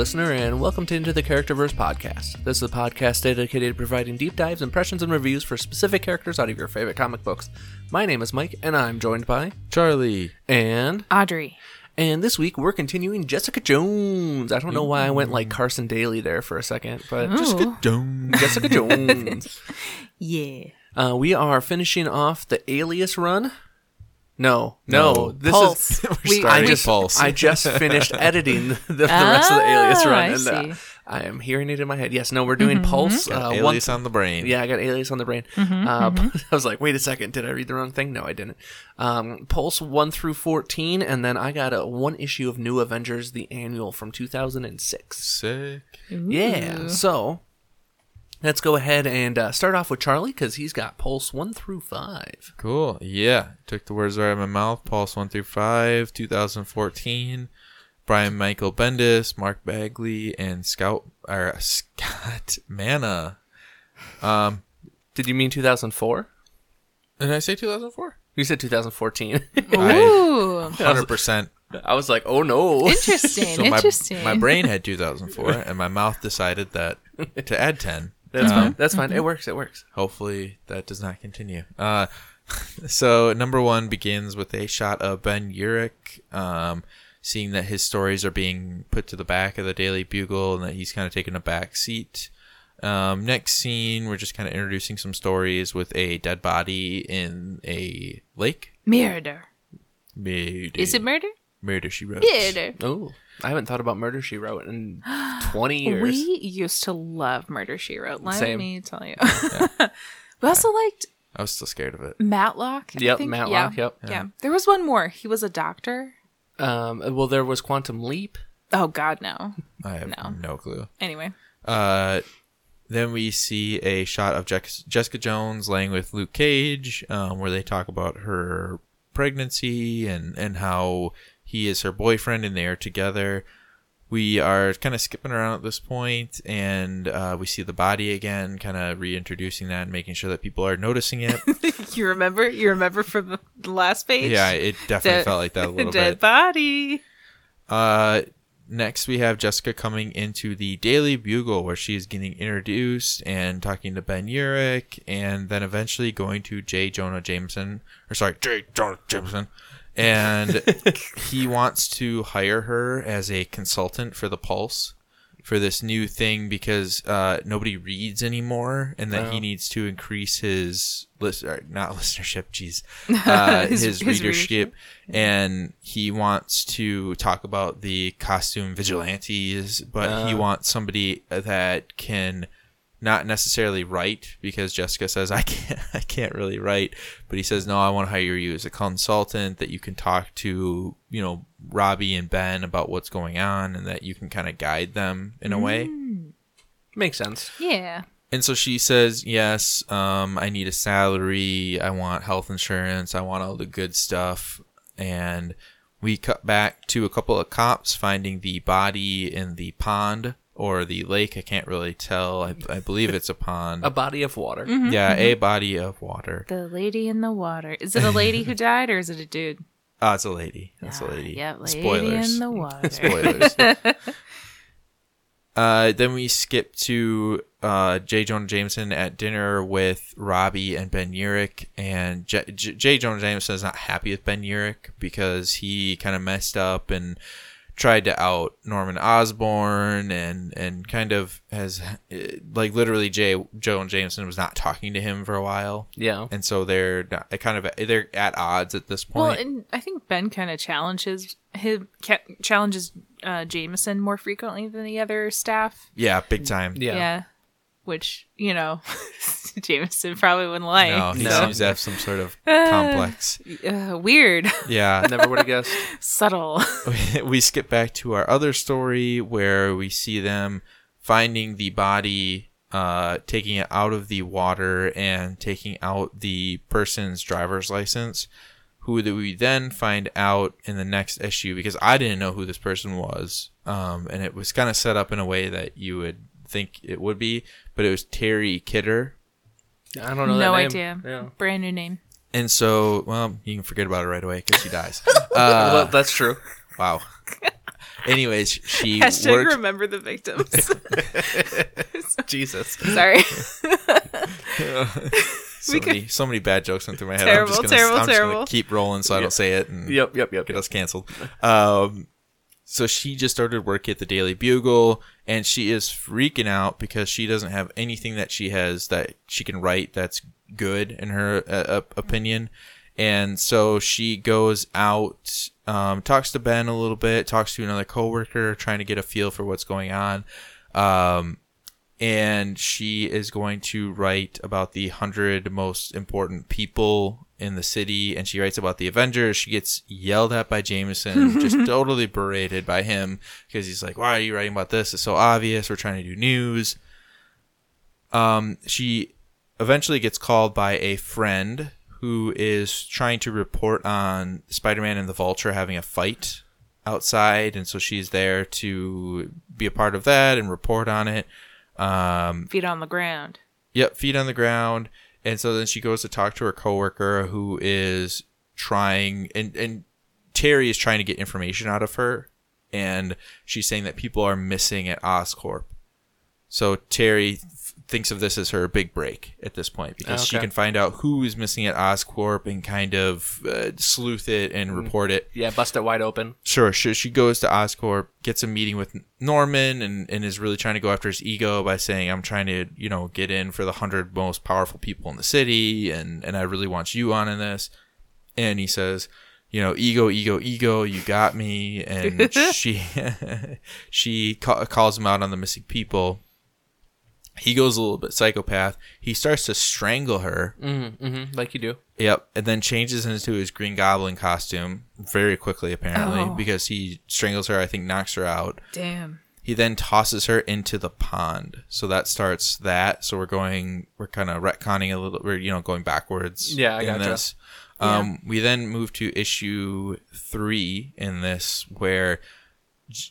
listener, and welcome to Into the Characterverse podcast. This is a podcast dedicated to providing deep dives, impressions, and reviews for specific characters out of your favorite comic books. My name is Mike, and I'm joined by Charlie. and Audrey. and this week we're continuing Jessica Jones. I don't know why I went like Carson Daly there for a second, but Ooh. Jones. Jessica Jones. Yeah. Uh, we are finishing off the Alias run. No, no, No. this Pulse. is. We- I starting just, Pulse. I just finished editing the, the rest of the Alias Ah, run, I and uh, see. Mm-hmm. I am hearing it in my head. Yes, no, we're doing Pulse. Uh, one, Alias on the brain. yeah, I got Alias on the brain. Mm-hmm, uh, I was like, wait a second, did I read the wrong thing? No, I didn't. Um, Pulse one through fourteen, and then I got a one issue of New Avengers, the annual from two thousand and six. Sick. Yeah. So let's go ahead and uh, start off with Charlie because he's got Pulse one through five. Cool. Yeah. Took the words right out of my mouth. Pulse 1 through 5, 2014. Brian Michael Bendis, Mark Bagley, and Scout or Scott Hanna. Um, Did you mean two thousand four? did I say 2004? You said 2014. Ooh. 100%. I was like, oh no. Interesting. So my, Interesting. my brain had 2004, and my mouth decided that to add 10. That's Uh, fine. That's fine. It works. It works. Hopefully that does not continue. Uh, so number one begins with a shot of Ben Urich, um, seeing that his stories are being put to the back of the Daily Bugle and that he's kind of taking a back seat. Um, next scene, we're just kind of introducing some stories with a dead body in a lake. Murder. Murder. Is it murder? Murder? She wrote. Murder. Oh, I haven't thought about Murder She Wrote in 20 years. We used to love Murder She Wrote. Let Same. me tell you. we also liked I was still scared of it. Matlock. I Yep, think. Matlock, Yeah. yep. Yeah. There was one more. He was a doctor. Um, well, there was Quantum Leap. Oh God, no. I have No. no clue. Anyway. Uh, then we see a shot of Jec- Jessica Jones laying with Luke Cage, um, where they talk about her pregnancy and and how he is her boyfriend and they are together. We are kind of skipping around at this point, and uh, we see the body again, kind of reintroducing that and making sure that people are noticing it. you remember? You remember from the- last page? yeah, it definitely Dead- felt like that a little Dead bit. body. Uh, next, we have Jessica coming into the Daily Bugle, where she is getting introduced and talking to Ben Urich, and then eventually going to J. Jonah Jameson, or sorry, J. Jonah Jameson, and he wants to hire her as a consultant for the Pulse for this new thing because uh, nobody reads anymore, and that he Oh. needs to increase his list, not listenership, jeez, uh, his, His- his readership, and he wants to talk about the costume vigilantes, but he Uh. wants somebody that can not necessarily write because Jessica says I can't I can't really write, but he says no, I want to hire you as a consultant that you can talk to, you know, Robbie and Ben about what's going on and that you can kind of guide them in a way. Makes sense. Yeah. And so she says, "Yes, um, I need a salary. I want health insurance. I want all the good stuff." And we cut back to a couple of cops finding the body in the pond or the lake. I can't really tell. I, I believe it's a pond. A body of water. Mm-hmm. yeah, a body of water. The lady in the water. Is it a lady who died or is it a dude? Oh, it's a lady. That's a Ah, lady. Yeah, lady Spoilers. in the water. Spoilers. uh, then we skip to uh, J. Jonah Jameson at dinner with Robbie and Ben Urich, and J. J-, J. Jonah Jameson is not happy with Ben Urich because he kind of messed up and tried to out Norman Osborn and and kind of has uh, like literally J. Jonah Jameson was not talking to him for a while, Yeah. and so they're not, they kind of they're at odds at this point. Well, and I think Ben kind of challenges him challenges uh, Jameson more frequently than the other staff. yeah, big time. Yeah, Yeah. Which you know Jameson probably wouldn't like. No, he No. seems to have some sort of complex. Uh, weird, Yeah. Never would have guessed. subtle. we skip back to our other story where we see them finding the body, uh, taking it out of the water and taking out the person's driver's license, who that we then find out in the next issue because I didn't know who this person was. Um, and it was kind of set up in a way that you would think it would be, but it was Terry Kidder. I don't know no that name. idea. Yeah. Brand new name. And so, well, you can forget about it right away because she dies. well, Uh, that's true. wow. Anyways, she Hashtag worked. remember the victims. Jesus. Sorry. so, we many, so many bad jokes went through my head. Terrible, I'm just gonna, terrible, I'm just gonna terrible. keep rolling so I don't say it and Yep, yep, yep. get us canceled. Um, so she just started work at the Daily Bugle, and she is freaking out because she doesn't have anything that she has that she can write that's good in her uh, opinion. And so she goes out, um, talks to Ben a little bit, talks to another coworker, trying to get a feel for what's going on. Um, and she is going to write about the hundred most important people in the city and she writes about the avengers. She gets yelled at by jameson just totally berated by him because he's like why are you writing about this? It's so obvious. We're trying to do news. Um she eventually gets called by a friend who is trying to report on spider-man and the vulture having a fight outside and so she's there to be a part of that and report on it. Um Feet on the ground. Yep, feet on the ground. And so then she goes to talk to her coworker who is trying and and Terry is trying to get information out of her and she's saying that people are missing at Oscorp. So Terry thinks of this as her big break at this point because she can find out who is missing at Oscorp and kind of uh, sleuth it and report it. Yeah, bust it wide open. Sure, she, she goes to Oscorp, gets a meeting with Norman, and, and is really trying to go after his ego by saying, I'm trying to, you know, get in for the 100 most powerful people in the city, and, and I really want you on in this. And he says, you know, ego, ego, ego, you got me. And she she ca- calls him out on the missing people. He goes a little bit psychopath. He starts to strangle her. Mm-hmm, mm-hmm, like you do. Yep, and then changes into his Green Goblin costume very quickly, apparently, Oh. because he strangles her. I think knocks her out. Damn. He then tosses her into the pond. So that starts that. So we're going, we're kind of retconning a little. We're you know going backwards. Yeah, I in gotcha. this. Um, we then move to issue three in this, where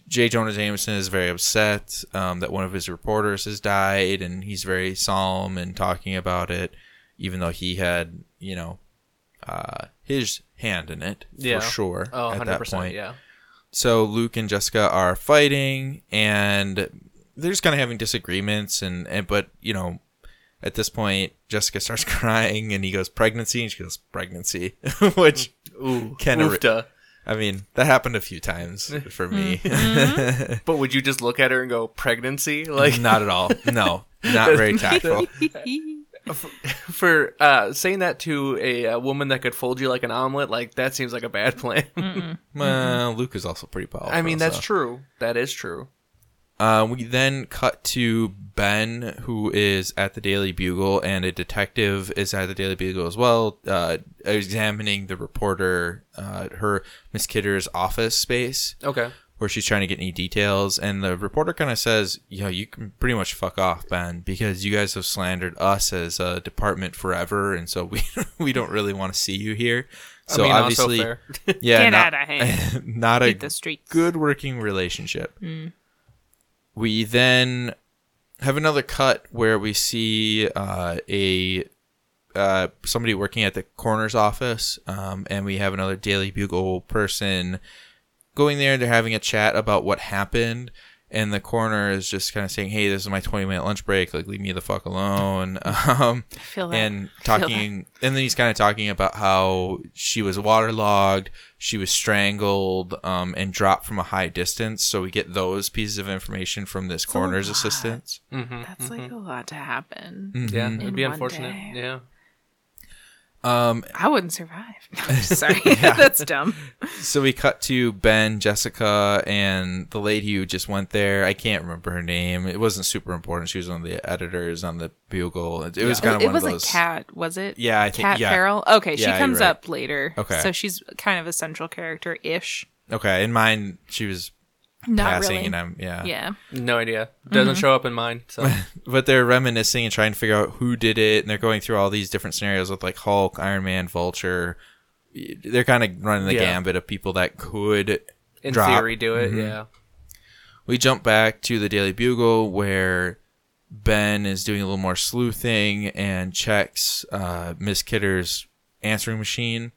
J. Jonah Jameson is very upset um, that one of his reporters has died, and he's very solemn and talking about it, even though he had, you know, uh, his hand in it Yeah. for sure Oh, at 100%. that point. Yeah. So Luke and Jessica are fighting, and they're just kind of having disagreements, and, and but you know, at this point, Jessica starts crying, and he goes pregnancy, and she goes pregnancy, which Ooh, oofta. I mean that happened a few times for me. But would you just look at her and go pregnancy? Like not at all. No, not very tactful. for uh, saying that to a, uh woman that could fold you like an omelet, like that seems like a bad plan. Well, Luke is also pretty powerful. I mean, that's so. true. That is true. Uh, we then cut to Ben, who is at the Daily Bugle, and a detective is at the Daily Bugle as well, uh, examining the reporter, uh, her Miss Kidder's office space, Okay. where she's trying to get any details. And the reporter kind of says, "You know, you can pretty much fuck off, Ben, because you guys have slandered us as a department forever, and so we we don't really want to see you here." So I mean, obviously, also fair. yeah, Get not, outta here. not a Beat the streets. good working relationship. We then have another cut where we see uh, a uh, somebody working at the coroner's office, um, and we have another Daily Bugle person going there. They're having a chat about what happened, and the coroner is just kind of saying, "Hey, this is my twenty minute lunch break. Like, leave me the fuck alone." Um, I feel that. and Feel talking and then he's kind of talking about how she was waterlogged she was strangled um, and dropped from a high distance so we get those pieces of information from this coroner's lot. assistant hmm That's like a lot to happen. Yeah, Mhm. it'd be unfortunate. day. Yeah. Um, I wouldn't survive. Sorry. That's dumb. so we cut to ben jessica and the lady who just went there i can't remember her name it wasn't super important she was one of the editors on the bugle it, it was kind of it one was of a those Kat, was it? Yeah, I think- Kat yeah. Farrell. Okay, she Yeah, you're comes right. up later. Okay. so she's kind of a central character ish. okay in mine she was Not passing really. and i'm yeah yeah. No idea. Doesn't Mm-hmm. show up in mine. So but they're reminiscing and trying to figure out who did it, and they're going through all these different scenarios with like Hulk, Iron Man, Vulture. They're kind of running the Yeah. gambit of people that could in drop. theory, do it. Mhm. Yeah. We jump back to the Daily Bugle where Ben is doing a little more sleuthing and checks uh, Miss Kidder's answering machine.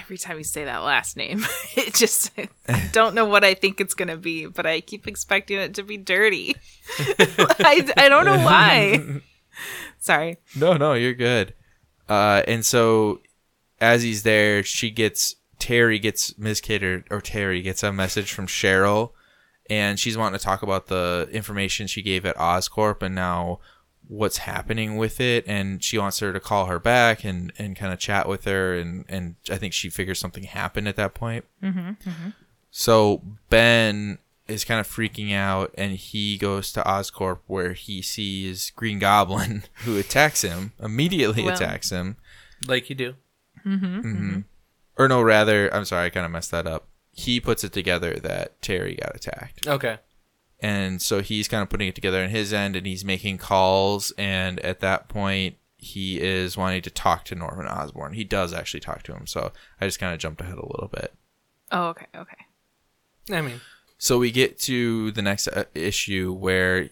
Every time you say that last name, it just I don't know what I think it's gonna be, but I keep expecting it to be dirty. I, I don't know why. Sorry. No, no, you're good. Uh, and so as he's there, she gets Terry gets Ms. Kidder or Terry gets a message from Cheryl, and she's wanting to talk about the information she gave at Oscorp and now what's happening with it. And she wants her to call her back and and kind of chat with her. And and I think she figures something happened at that point. Mm-hmm, mm-hmm. So Ben is kind of freaking out and he goes to Oscorp where he sees Green Goblin who attacks him, immediately Well- attacks him. Like you do. Mm-hmm, mm-hmm. Or no, rather, I'm sorry, I kind of messed that up. He puts it together that Terry got attacked. Okay. And so he's kind of putting it together on his end and he's making calls and at that point he is wanting to talk to Norman Osborn. He does actually talk to him, so I just kind of jumped ahead a little bit. Oh, okay, okay. I mean, So we get to the next uh, issue where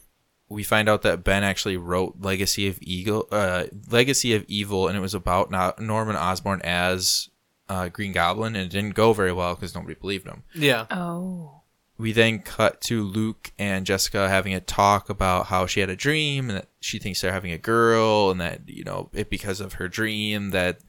we find out that Ben actually wrote Legacy of Eagle, uh, Legacy of Evil, and it was about Norman Osborn as uh, Green Goblin, and it didn't go very well because nobody believed him. yeah. Oh. We then cut to Luke and Jessica having a talk about how she had a dream and that she thinks they're having a girl, and that you know it because of her dream that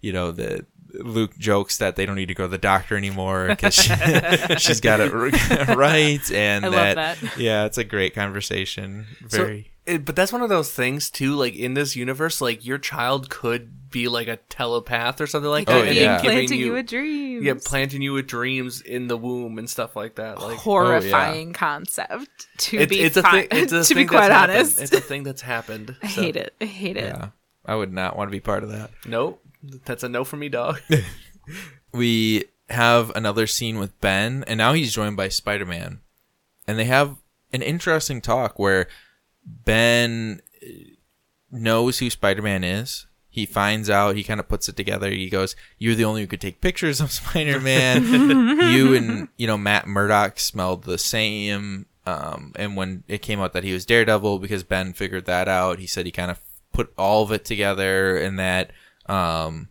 you know the Luke jokes that they don't need to go to the doctor anymore because she, she's got it right, and I love that, that. yeah, it's a great conversation. Very. So, it, but that's one of those things too. Like in this universe, like your child could be like a telepath or something like Oh, that. and yeah. giving Planting you, a dream. yeah, planting you with dreams in the womb and stuff like that. Like horrifying concept. To it's, be it's a fi- thing. It's a to be quite that's happened. honest, it's a thing that's happened. I So, hate it. I hate it. yeah, I would not want to be part of that. Nope, that's a no for me, dog. we have another scene with Ben, and now he's joined by Spider Man. And they have an interesting talk where Ben uh, knows who Spider Man is. He finds out, he kind of puts it together. He goes, You're the only who could take pictures of Spider Man. you and, you know, Matt Murdock smelled the same. Um, and when it came out that he was Daredevil, because Ben figured that out, he said he kind of put all of it together and that, um,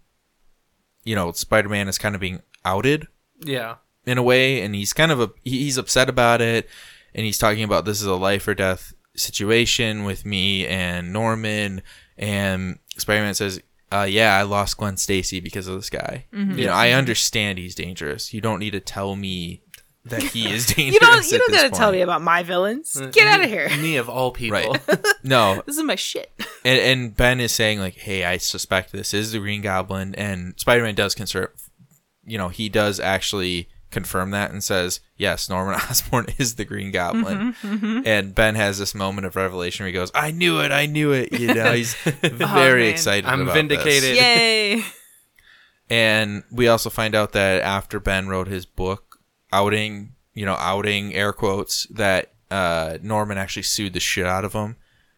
you know, Spider Man is kind of being outed yeah, in a way, and he's kind of a he's upset about it, and he's talking about this is a life or death situation with me and Norman, and Spider Man says, uh, "Yeah, I lost Gwen Stacy because of this guy. You know, I understand he's dangerous. You don't need to tell me that he is dangerous. You don't. You at don't this gotta tell me about my villains. Get out of here. me of all people. Right? no, This is my shit. and, and Ben is saying like, "Hey, I suspect this is the Green Goblin," and Spider Man does concern. You know, he does actually confirm that and says, "Yes, Norman Osborn is the Green Goblin." And Ben has this moment of revelation where he goes, "I knew it! I knew it!" You know, he's very man. excited. I'm about vindicated. this. Yay! And we also find out that after Ben wrote his book, outing, you know, outing air quotes that uh, Norman actually sued the shit out of him.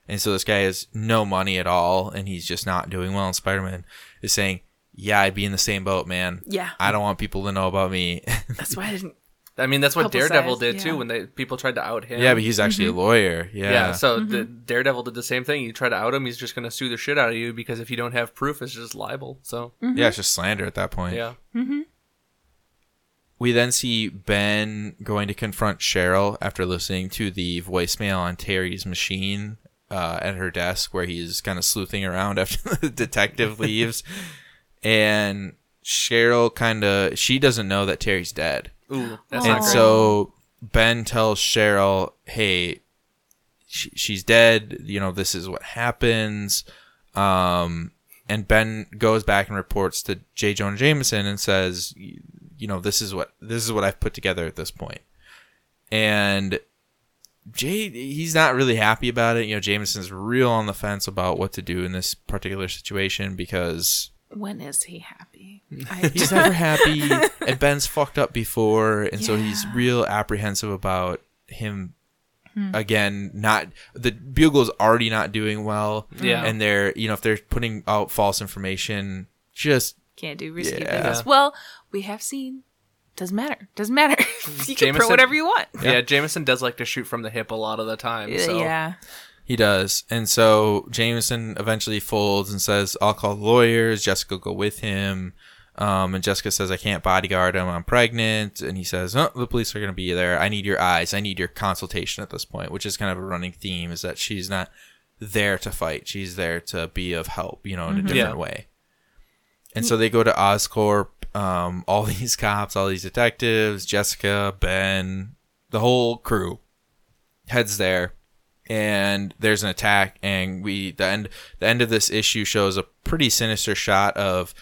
And so this guy has no money at all, and he's just not doing well. And Spider Man is saying, "Yeah, I'd be in the same boat, man. Yeah. I don't want people to know about me." That's why I didn't. I mean, that's what Daredevil did yeah. too when they people tried to out him. yeah, but he's actually mm-hmm. a lawyer. Yeah. Yeah, so the mm-hmm. Daredevil did the same thing. You try to out him, he's just going to sue the shit out of you because if you don't have proof, it's just libel. So mm-hmm. yeah, it's just slander at that point. yeah, We then see Ben going to confront Cheryl after listening to the voicemail on Terry's machine uh, at her desk, where he's kind of sleuthing around after the detective leaves. And Cheryl kind of she doesn't know that Terry's dead, ooh, that's and not so Ben tells Cheryl, "Hey, she, she's dead. You know this is what happens." Um, and Ben goes back and reports to J. Jonah Jameson and says, "You know this is what this is what I've put together at this point." And Jay, he's not really happy about it. You know, Jameson's real on the fence about what to do in this particular situation because When is he happy? I he's never happy and ben's fucked up before and so he's real apprehensive about him hmm. again not the bugle's already not doing well Yeah. and they're you know if they're putting out false information just can't do risky Yeah. business. Well, we have seen. Doesn't matter. Doesn't matter. you can Jameson- print whatever you want. yeah. Jameson does like to shoot from the hip a lot of the time. Uh, so. Yeah. He does and so jameson eventually folds and says i'll call the lawyers jessica will go with him Um, and Jessica says, I can't bodyguard him. I'm pregnant. And he says, Oh, the police are going to be there. I need your eyes. I need your consultation at this point, which is kind of a running theme is that she's not there to fight. She's there to be of help, you know, in a different Yeah. way. And so they go to Oscorp. Um, all these cops, all these detectives, Jessica, Ben, the whole crew heads there and there's an attack and we the end the end of this issue shows a pretty sinister shot of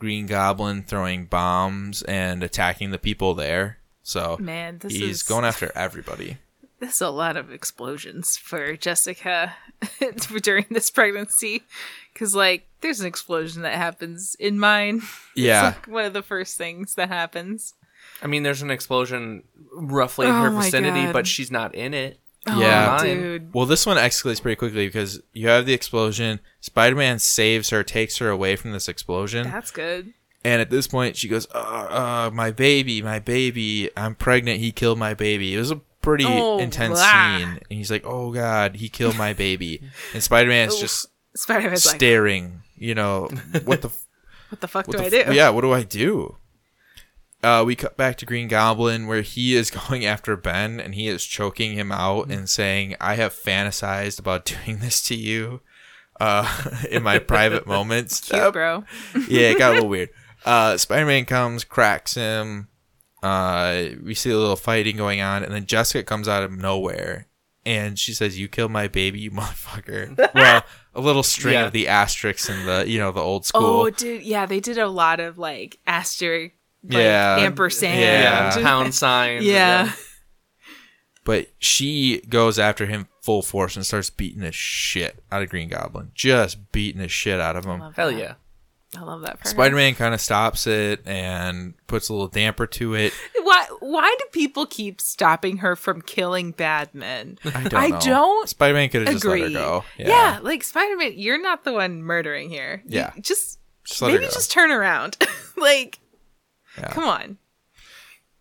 Green Goblin throwing bombs and attacking the people there. So Man, this he's is going after everybody. This is a lot of explosions for Jessica during this pregnancy. Because, like, there's an explosion that happens in mine. Yeah. It's like one of the first things that happens. I mean, there's an explosion roughly in Oh her vicinity, but she's not in it. Yeah. Oh, Mine. dude. Well, this one escalates pretty quickly because you have the explosion. Spider Man saves her, takes her away from this explosion. That's good. And at this point, she goes, uh, uh, my baby, my baby, I'm pregnant. He killed my baby. It was a pretty Oh, intense blah. scene. And he's like, oh, God, he killed my baby. And Spider Man's just Spider Man's like, staring, you know, what the, f- what the fuck what do the I do? yeah, what do I do? Uh, we cut back to Green Goblin where he is going after Ben and he is choking him out and saying, I have fantasized about doing this to you uh, in my private moments. Cute, bro. yeah, it got a little weird. Uh, Spider Man comes, cracks him. Uh, we see a little fighting going on, and then Jessica comes out of nowhere, and she says, "You killed my baby, you motherfucker." well, a little string Yeah. of the asterisks and the you know the old school. Oh, dude. Yeah, they did a lot of, like, asterisk, like, Yeah. ampersand. Yeah. Pound signs. Yeah. But she goes after him full force and starts beating the shit out of Green Goblin, just beating the shit out of him. Hell that. yeah. I love that for. Spider Man kind of stops it and puts a little damper to it. Why, why do people keep stopping her from killing bad men? I don't. I know. don't Spider-Man could have just let her go. Yeah. like Spider Man, you're not the one murdering here. You- Yeah. just, Just let her maybe go. just turn around. like, Yeah. come on.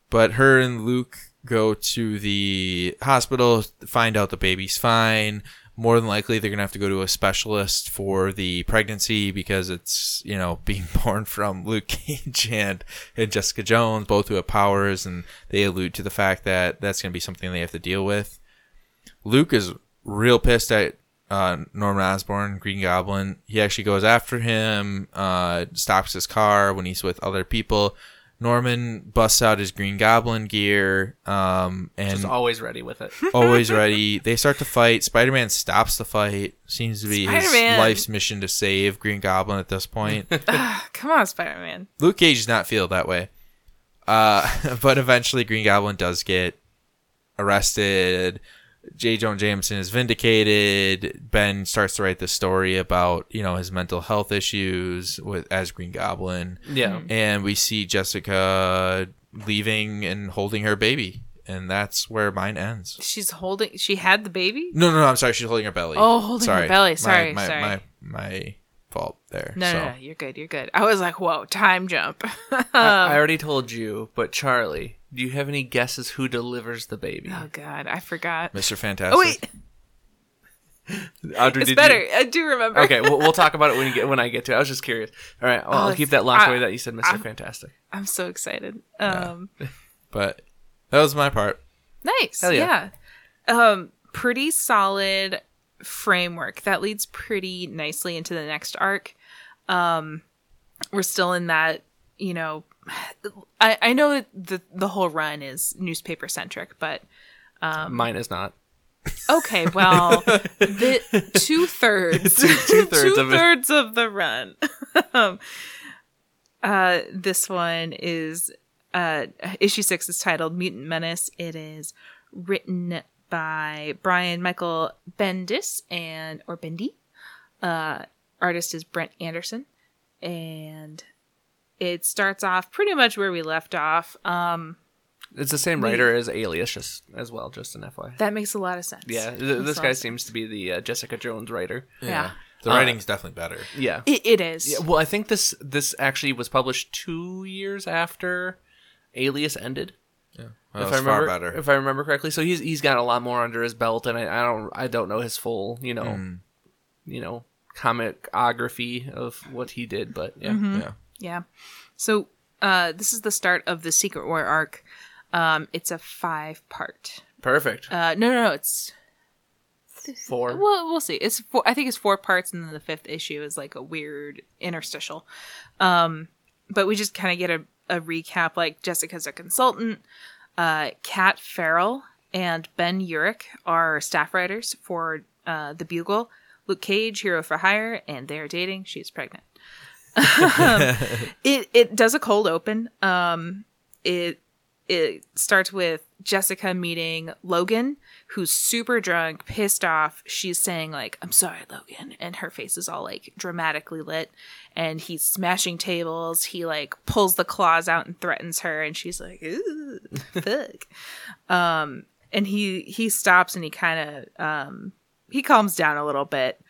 But her and Luke go to the hospital, find out the baby's fine. More than likely, they're gonna have to go to a specialist for the pregnancy because it's you know being born from Luke Cage and, and Jessica Jones, both who have powers, and they allude to the fact that that's gonna be something they have to deal with. Luke is real pissed at uh, Norman Osborn, Green Goblin. He actually goes after him, uh, stops his car when he's with other people. Norman busts out his Green Goblin gear, um, and Just always ready with it. always ready. They start to fight. Spider Man stops the fight. Seems to be his Spider-Man. life's mission to save Green Goblin at this point. Come on, Spider Man. Luke Cage does not feel that way. Uh, but eventually, Green Goblin does get arrested. J. Jonah Jameson is vindicated. Ben starts to write the story about you know his mental health issues with as Green Goblin, Yeah. and we see Jessica leaving and holding her baby, and that's where mine ends. She's holding, she had the baby? No, no, no. I'm sorry. She's holding her belly. Oh, holding her belly. Sorry, my, sorry. My, my, fault there. No, so. no, no, you're good, you're good. I was like, whoa, time jump. I, I already told you, but Charlie, do you have any guesses who delivers the baby? oh, God, I forgot. Mr. Fantastic. Oh, wait, Audrey, it's did better. you- I do remember. Okay, we'll, we'll talk about it when you get when I get to. it. I was just curious. All right, well, Oh, I'll keep that locked I- away that you said Mr. Fantastic. I'm so excited. Um, But that was my part. Nice. Hell yeah. yeah. Um, pretty solid framework that leads pretty nicely into the next arc. Um, we're still in that, you know, I, I know that the the whole run is newspaper centric, but Um, Mine is not. okay, well, the two thirds, Two-thirds of it. of the run. um, uh, this one is uh, issue six is titled "Mutant Menace." It is written by Brian Michael Bendis and or Bendy. Uh, artist is Brent Anderson, and it starts off pretty much where we left off. Um, It's the same writer as Alias, just as well. Just an FYI. that makes a lot of sense. Yeah, th- this guy awesome. seems to be the uh, Jessica Jones writer. Yeah. The Uh, writing's definitely better. Yeah. It, it is. Yeah, well, I think this this actually was published two years after Alias ended. That if was I remember, far better. if I remember correctly, so he's he's got a lot more under his belt, and I, I don't I don't know his full you know Hmm. you know comicography of what he did, but yeah, Mm-hmm. Yeah. Yeah. So uh, this is the start of the Secret War arc. Um, it's a five part. Perfect. Uh, no, no, no. It's Four. well, we'll see. It's four, I think it's four parts, and then the fifth issue is like a weird interstitial. Um, but we just kind of get a, a recap. Like Jessica's a consultant. Uh, Kat Farrell and Ben Urich are staff writers for uh, the Bugle. Luke Cage, Hero for Hire, and they're dating. She's pregnant. Um, it it does a cold open. Um, it it starts with Jessica meeting Logan, who's super drunk, pissed off. She's saying like, "I'm sorry, Logan," and her face is all like dramatically lit. And he's smashing tables. He like pulls the claws out and threatens her, and she's like, "Ooh, fuck." um, and he he stops and he kind of um he calms down a little bit.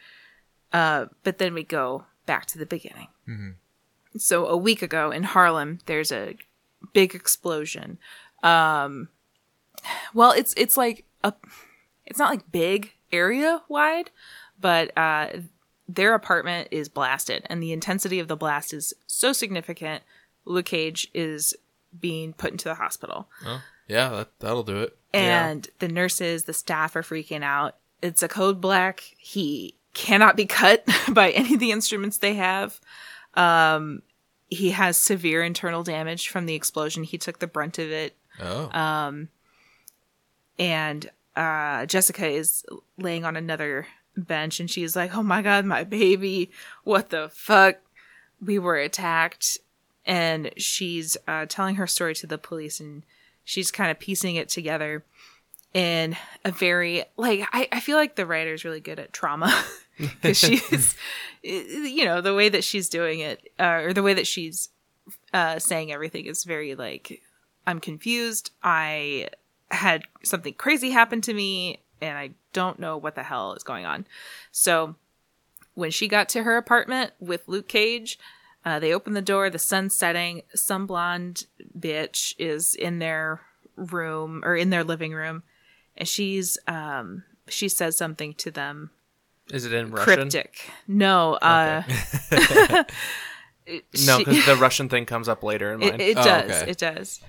Uh, but then we go back to the beginning. So a week ago in Harlem, there's a big explosion. Um, well, it's it's like a, it's not like big area wide, but uh, their apartment is blasted, and the intensity of the blast is so significant. Luke Cage is being put into the hospital, Oh, yeah, that, that'll do it. and the nurses, the staff are freaking out. It's a code black. He cannot be cut by any of the instruments they have. Um, he has severe internal damage from the explosion. He took the brunt of it Oh, and uh, Jessica is laying on another bench and she's like, "Oh my god, my baby! What the fuck? We were attacked." And she's uh, telling her story to the police, and she's kind of piecing it together in a very like I, I feel like the writer's really good at trauma because she's you know the way that she's doing it uh, or the way that she's uh, saying everything is very like I'm confused. I had something crazy happen to me and I don't know what the hell is going on. So when she got to her apartment with Luke Cage, uh, they open the door, the sun's setting, some blonde bitch is in their room or in their living room and she's um she says something to them Is it in Russian? cryptic. No, uh No, she- because the Russian thing comes up later in mine. it, it Oh, does. okay. It does.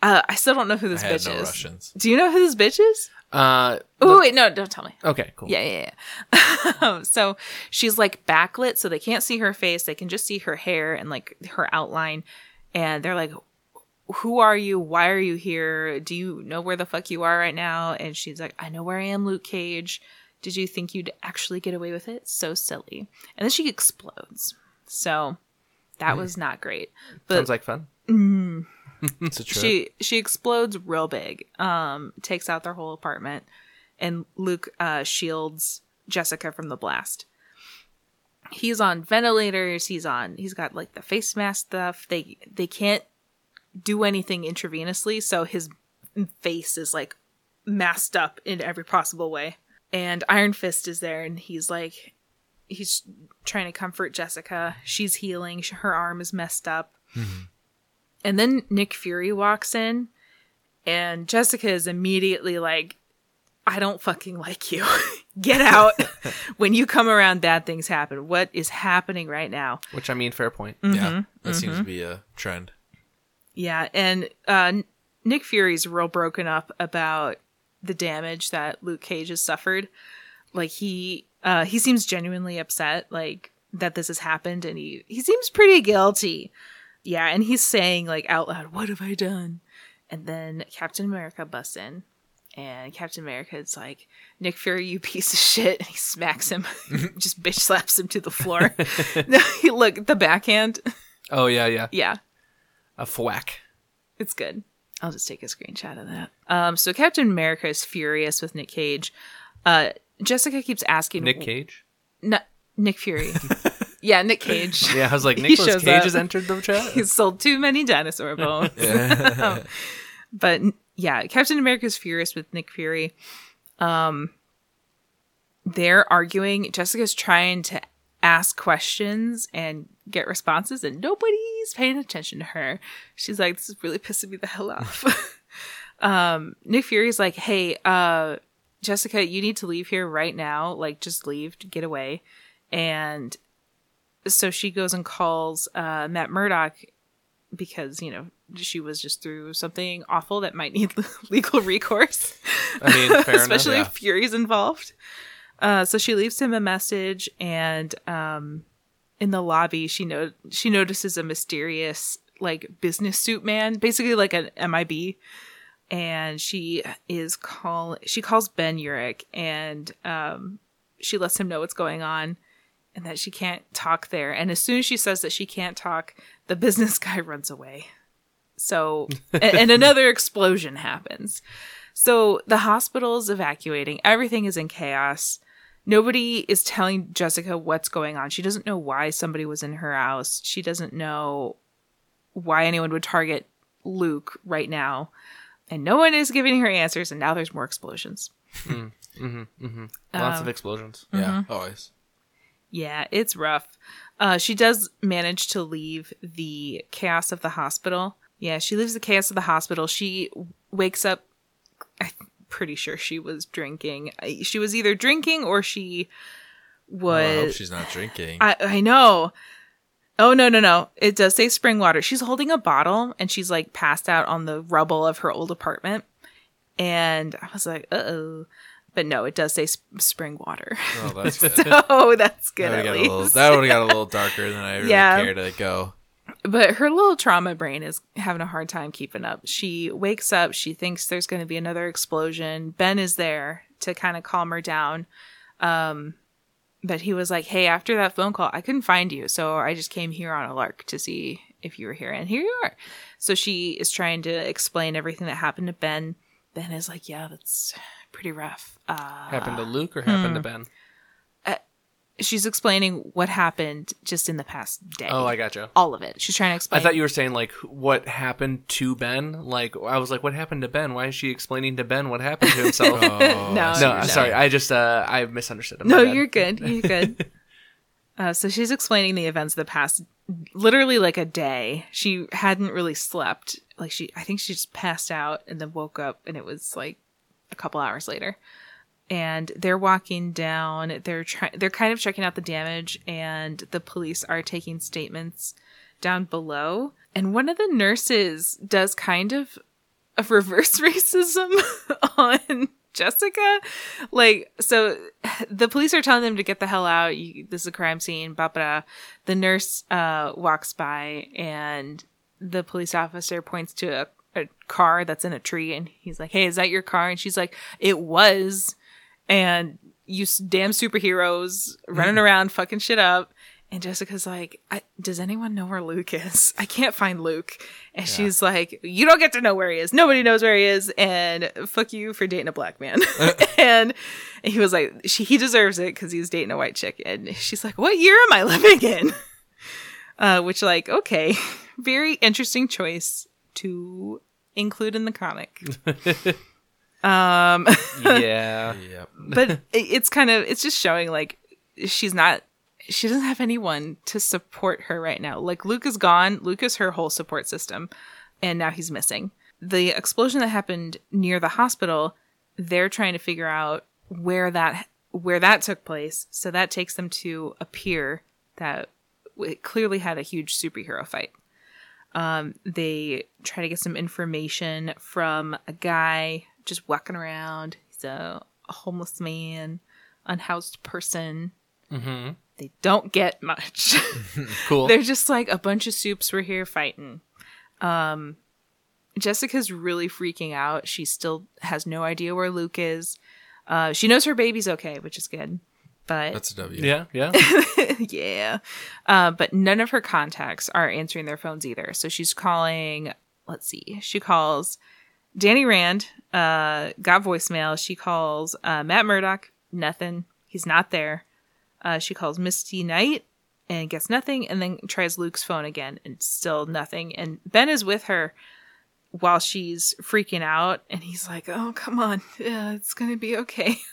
Uh, I still don't know who this I bitch no is. Russians. Do you know who this bitch is? uh, Oh wait, no, don't tell me. okay, cool. Yeah, yeah, yeah. Um, so she's like backlit, so they can't see her face. They can just see her hair and like her outline. And they're like, "Who are you? Why are you here? Do you know where the fuck you are right now?" And she's like, "I know where I am, Luke Cage. Did you think you'd actually get away with it? So silly." And then she explodes. So that was not great. But Sounds like fun. It's a trip. she she explodes real big um takes out their whole apartment and luke uh shields jessica from the blast he's on ventilators he's on he's got like the face mask stuff they they can't do anything intravenously so his face is like masked up in every possible way and iron fist is there and he's like he's trying to comfort jessica she's healing her arm is messed up and then Nick Fury walks in, and Jessica is immediately like, I don't fucking like you. Get out. when you come around, bad things happen. What is happening right now? Which I mean, fair point. Mm. yeah, that seems to be a trend. Yeah. And uh, Nick Fury's real broken up about the damage that Luke Cage has suffered. Like, he. Uh, he seems genuinely upset, like that this has happened, and he he seems pretty guilty. Yeah, and he's saying like out loud, "What have I done?" And then Captain America busts in, and Captain America is like, "Nick Fury, you piece of shit!" And he smacks him, just bitch slaps him to the floor. Look, the backhand, Oh yeah, yeah. yeah, A thwack. it's good. I'll just take a screenshot of that. Um, so Captain America is furious with Nick Cage. Uh, Jessica keeps asking Nick Cage. No, Nick Fury. yeah, Nick Cage. Yeah, I was like, Nicholas Cage up. has entered the chat. He's sold too many dinosaur bones. but yeah, Captain America is furious with Nick Fury. Um, they're arguing. Jessica's trying to ask questions and get responses, and nobody's paying attention to her. She's like, "This is really pissing me the hell off." um, Nick Fury's like, "Hey, uh, Jessica, you need to leave here right now. Like, just leave, get away." And so she goes and calls uh, Matt Murdock because you know she was just through something awful that might need legal recourse, I mean, especially enough. if Fury's involved. Uh, so she leaves him a message, and um, in the lobby, she no- she notices a mysterious like business suit man, basically like an MIB, and she is call she calls Ben Urich, and um, she lets him know what's going on and that she can't talk there. And as soon as she says that she can't talk, the business guy runs away. So, and, and another explosion happens. So the hospital is evacuating. Everything is in chaos. Nobody is telling Jessica what's going on. She doesn't know why somebody was in her house. She doesn't know why anyone would target Luke right now. And no one is giving her answers. And now there's more explosions. Mm-hmm, mm-hmm, mm-hmm. Lots of um, explosions. Yeah, always. Yeah, it's rough. Uh, she does manage to leave the chaos of the hospital. Yeah, she leaves the chaos of the hospital. She wakes up. I'm pretty sure she was drinking. She was either drinking or she Well, I hope was. she's not drinking. I, I know. Oh no no no! It does say spring water. She's holding a bottle and she's like passed out on the rubble of her old apartment. And I was like, uh oh, but no, it does say sp- spring water. oh, that's good. oh, that's good That at would have got, a little- that would've got a little darker than I really Yeah. care to go. But her little trauma brain is having a hard time keeping up. She wakes up, she thinks there's going to be another explosion. Ben is there to kind of calm her down. Um, but he was like, Hey, after that phone call, I couldn't find you. So I just came here on a lark to see if you were here. And here you are. So she is trying to explain everything that happened to Ben. Ben is like, Yeah, that's pretty rough. Uh, Happened to Luke or happened to hmm. Ben? She's explaining what happened just in the past day. Oh, I gotcha. All of it. She's trying to explain. I thought you were saying like what happened to Ben. Like I was like, what happened to Ben? Why is she explaining to Ben what happened to himself? Oh, No, I see no, what I'm you're sorry. I just uh, I misunderstood. My No, you're good. You're good. uh, so she's explaining the events of the past, literally like a day. She hadn't really slept. Like she, I think she just passed out and then woke up, and it was like a couple hours later. And they're walking down. They're. They're kind of checking out the damage, and the police are taking statements down below. And one of the nurses does kind of a reverse racism on Jessica. Like, so the police are telling them to get the hell out. You, this is a crime scene. Blah, blah. The nurse uh, walks by and the police officer points to a, a car that's in a tree and he's like, Hey, is that your car? And she's like, It was. And you damn superheroes running around fucking shit up. And Jessica's like, I, Does anyone know where Luke is? I can't find Luke. And she's like, You don't get to know where he is. Nobody knows where he is. And fuck you for dating a black man. and he was like, she, He deserves it because he's dating a white chick. And she's like, What year am I living in? Uh, which, like, okay, very interesting choice to include in the comic. Yeah. Yep. but it- it's kind of it's just showing like she's not she doesn't have anyone to support her right now. Like luke is gone. Luke is her whole support system and now he's missing. The explosion that happened near the hospital they're trying to figure out where that where that took place. So that takes them to a pier that w- clearly had a huge superhero fight. Um, they try to get some information from a guy just walking around. He's a, a homeless man, unhoused person. Mm-hmm. They don't get much. Cool. They're just like a bunch of soups were here fighting. Um, Jessica's really freaking out. She still has no idea where Luke is. Uh, she knows her baby's okay, which is good. But That's a W. yeah, yeah. yeah. Uh, but none of her contacts are answering their phones either. So she's calling, let's see, she calls Danny Rand, uh, got voicemail. She calls uh, Matt Murdock, nothing. He's not there. Uh, she calls Misty Knight and gets nothing, and then tries Luke's phone again and still nothing. And Ben is with her while she's freaking out, and he's like, "Oh, come on, yeah, it's gonna be okay."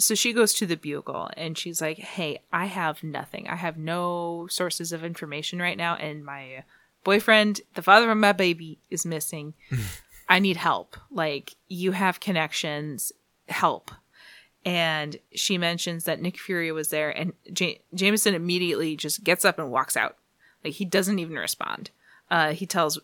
So she goes to the Bugle and she's like, Hey, I have nothing. I have no sources of information right now. And my boyfriend, the father of my baby, is missing. I need help. Like, you have connections. Help. and she mentions that Nick Fury was there, and J- Jameson immediately just gets up and walks out. Like he doesn't even respond. Uh, he tells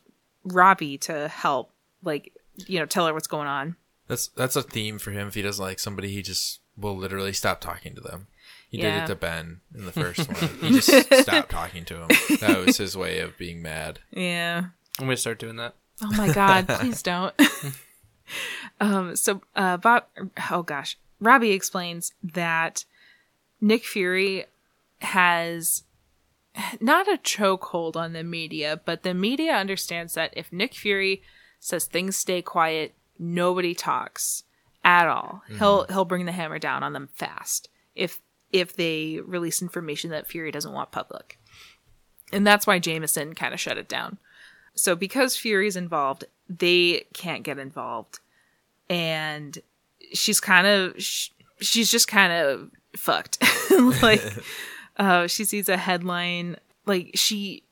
Robbie to help, like you know, tell her what's going on. That's that's a theme for him. If he doesn't like somebody, he just will literally stop talking to them. He did it to Ben in the first one. He just stopped talking to him. That was his way of being mad. Yeah. I'm gonna start doing that. Oh my god, please don't. um so uh Bob oh gosh. Robbie explains that Nick Fury has not a chokehold on the media, but the media understands that if Nick Fury says things stay quiet, nobody talks at all. He'll he'll bring the hammer down on them fast if if they release information that Fury doesn't want public. And that's why Jameson kind of shut it down. So because Fury's involved, they can't get involved. And she's kind of she's just kind of fucked. like uh she sees a headline like she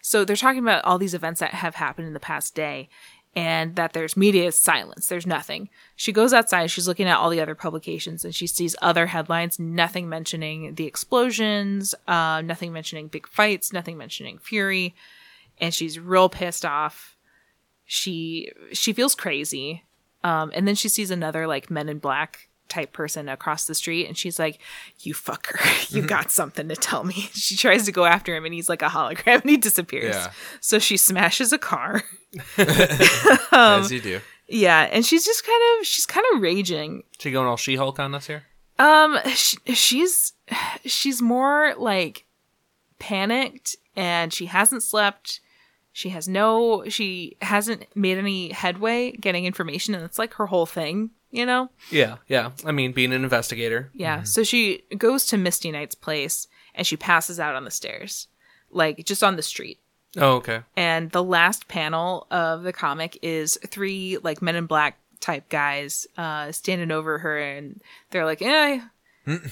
so they're talking about all these events that have happened in the past day and that there's media silence. There's nothing. She goes outside, she's looking at all the other publications and she sees other headlines, nothing mentioning the explosions, uh, nothing mentioning big fights, nothing mentioning Fury, and she's real pissed off. She she feels crazy. Um, and then she sees another like men in black type person across the street and she's like, You fucker, you got something to tell me. She tries to go after him and he's like a hologram and he disappears. Yeah. So she smashes a car. As you do. Yeah, and she's just kind of she's kind of raging. She going all She-Hulk on us here? Um sh she's she's more like panicked and she hasn't slept. She has no she hasn't made any headway getting information and it's like her whole thing, you know? Yeah, yeah. I mean, being an investigator. Yeah. So she goes to Misty Knight's place and she passes out on the stairs. Like just on the street. Oh, okay. and the last panel of the comic is three like men in black type guys uh standing over her and they're like eh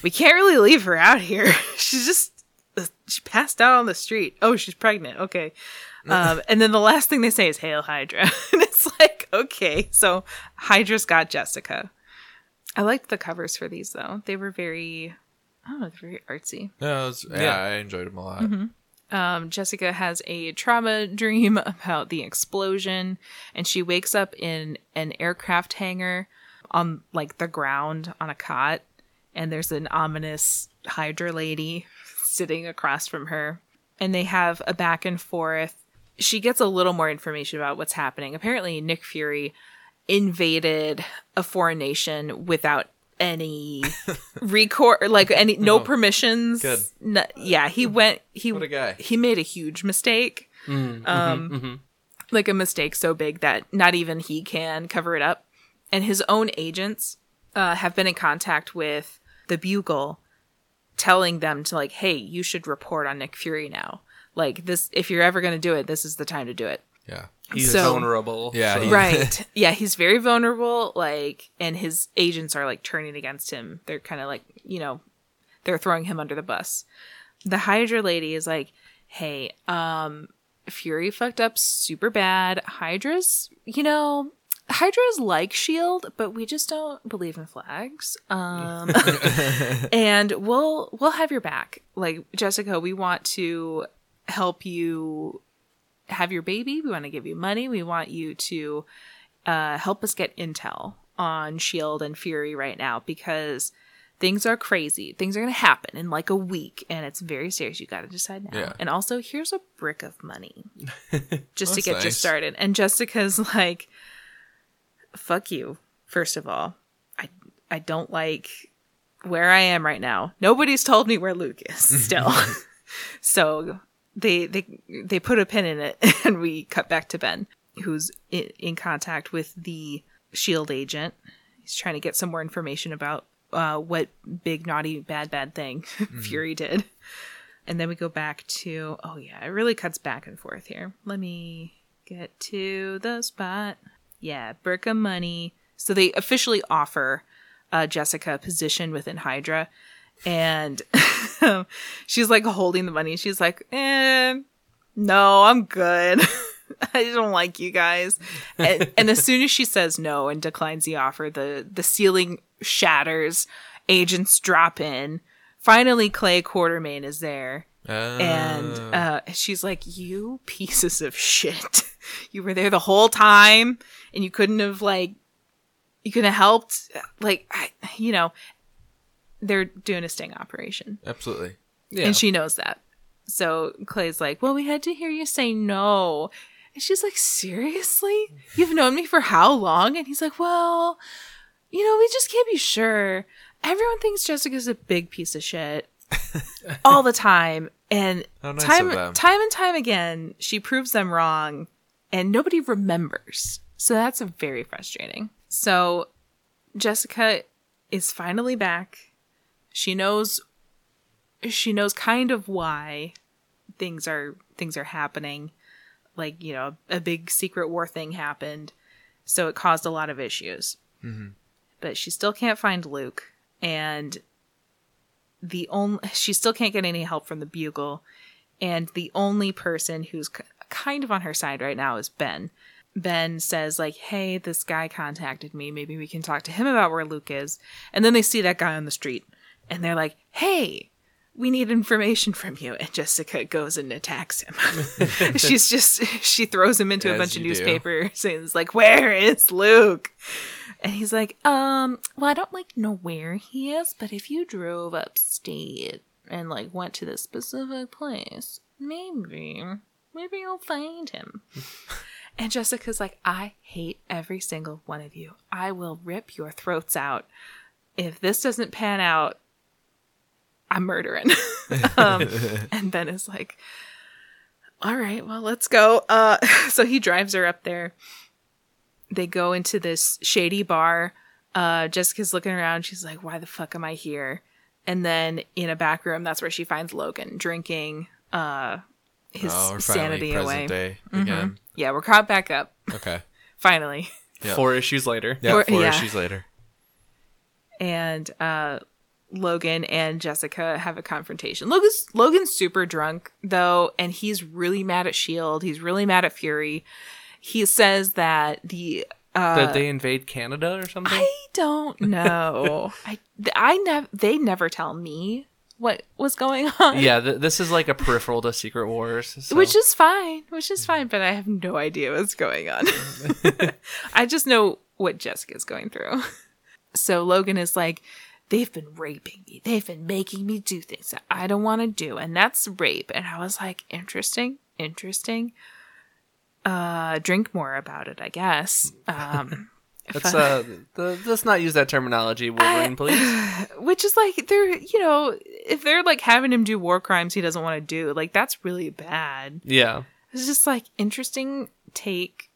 we can't really leave her out here she's just uh, she passed out on the street oh she's pregnant okay um and then the last thing they say is hail hydra and it's like okay so hydra's got jessica i liked the covers for these though they were very i don't know very artsy No, it was, yeah, Yeah. I enjoyed them a lot. um, Jessica has a trauma dream about the explosion, and she wakes up in an aircraft hangar on like the ground on a cot, and there's an ominous Hydra lady sitting across from her, and they have a back and forth. She gets a little more information about what's happening. Apparently, Nick Fury invaded a foreign nation without any record like any no permissions Good. No- yeah he went he What a guy. he made a huge mistake um like a mistake so big that not even he can cover it up and his own agents uh, have been in contact with the bugle telling them to like hey you should report on nick fury now like this if you're ever going to do it this is the time to do it. Yeah. He's So- vulnerable. Yeah, so- right. Yeah he's very vulnerable like and his agents are like turning against him. They're kind of like you know they're throwing him under the bus. The hydra lady is like hey um fury fucked up super bad. Hydra's you know hydra's like shield but we just don't believe in flags. Um and we'll we'll have your back. Like jessica we want to help you have your baby. We want to give you money. We want you to uh, help us get intel on Shield and Fury right now because things are crazy. Things are going to happen in like a week, and it's very serious. You got to decide now. Yeah. And also, here's a brick of money just to get you started. And Jessica's like, "Fuck you." First of all, I I don't like where I am right now. Nobody's told me where Luke is still. so they they they put a pin in it and we cut back to Ben who's in, in contact with the shield agent. He's trying to get some more information about uh, what big naughty bad bad thing Fury did. And then we go back to oh yeah, it really cuts back and forth here. Let me get to the spot. Yeah, of money. So they officially offer uh, Jessica a position within Hydra, and she's like holding the money. She's like, eh, no, I'm good. I don't like you guys. And, and as soon as she says no and declines the offer, the the ceiling shatters agents drop in. Finally, Clay Quartermain is there. Uh, And uh, she's like, You pieces of shit. you were there the whole time and you couldn't have, like, you couldn't have helped. Like, I, you know, they're doing a sting operation. absolutely. Yeah. And she knows that. So Clay's like, Well, we had to hear you say no. And she's like, Seriously? You've known me for how long? And he's like, Well, you know, we just can't be sure. Everyone thinks Jessica's a big piece of shit all the time. And nice time time and time again, she proves them wrong and nobody remembers. So that's very frustrating. So Jessica is finally back. She knows she knows kind of why things are things are happening. Like, you know, a big secret war thing happened. So it caused a lot of issues. Mm-hmm. But she still can't find Luke and the only she still can't get any help from the bugle and the only person who's k- kind of on her side right now is Ben. Ben says like, "Hey, this guy contacted me. Maybe we can talk to him about where Luke is." And then they see that guy on the street and they're like, "Hey, we need information from you." And Jessica goes and attacks him. She's just she throws him into a bunch of you do. newspapers and is like, "Where is Luke?" And he's like, um, well, I don't like know where he is, but if you drove upstate and like went to this specific place, maybe, maybe you'll find him. and Jessica's like, I hate every single one of you. I will rip your throats out. If this doesn't pan out, I'm murdering. um, and Ben is like, all right, well, let's go. Uh, so he drives her up there they go into this shady bar. Uh, Jessica's looking around. She's like, why the fuck am I here? And then in a back room, that's where she finds Logan drinking uh, his oh, we're sanity finally away. present day again. Yeah, we're caught back up. Okay. Finally. Yeah. Four issues later. Yeah, Or- four yeah. issues later. And uh, Logan and Jessica have a confrontation. Logan's, Logan's super drunk, though, and he's really mad at S.H.I.E.L.D. He's really mad at Fury. He says that the. Uh, Did they invade Canada or something? I don't know. I I never they never tell me what was going on. yeah, th- this is like a peripheral to Secret Wars. so- Which is fine, which is fine, but I have no idea what's going on. I just know what Jessica's going through. So Logan is like, they've been raping me. They've been making me do things that I don't want to do, and that's rape. And I was like, interesting, interesting. Uh, drink more about it, I guess. Um, Let's uh, th- let's not use that terminology, Wolverine, please. which is like they're you know if they're like having him do war crimes he doesn't want to do like that's really bad Yeah, it's just like interesting take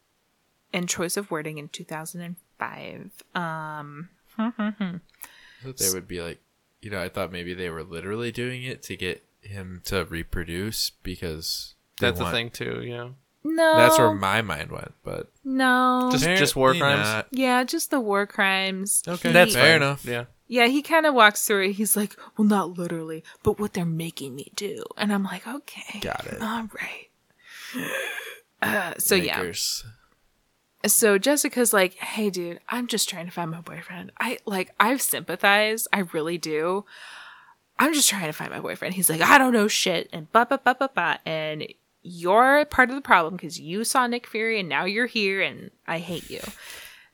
and choice of wording in 2005 um I they would be like, you know, I thought maybe they were literally doing it to get him to reproduce because they that's the thing too. You know, no That's where my mind went, but no Just- just war crimes? not. yeah just the war crimes Okay, He- that's fair fine. enough. Yeah, yeah he kind of walks through it he's like well not literally but what they're making me do and i'm like okay Got it. all right uh, so yeah Makers. So Jessica's like, "Hey, dude, I'm just trying to find my boyfriend. I like, I've sympathized. I really do. I'm just trying to find my boyfriend." He's like, "I don't know shit," and ba ba ba ba ba, and you're part of the problem because you saw Nick Fury and now you're here, and I hate you.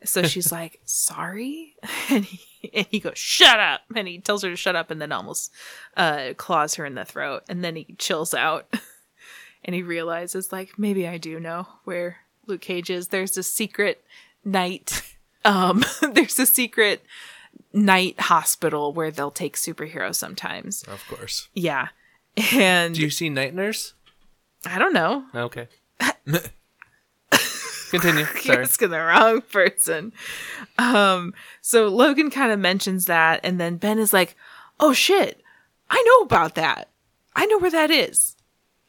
So she's like, "Sorry," and he and he goes, "Shut up," and he tells her to shut up, and then almost uh, claws her in the throat, and then he chills out. and he realizes like maybe I do know where Luke Cage is. There's a secret night. Um, there's a secret night hospital where they'll take superheroes sometimes. Of course. Yeah, and do you see Night Nurse? I don't know. Okay. Continue. You're Sorry. asking the wrong person. Um, so Logan kind of mentions that, and then Ben is like, "Oh shit, I know about that. I know where that is."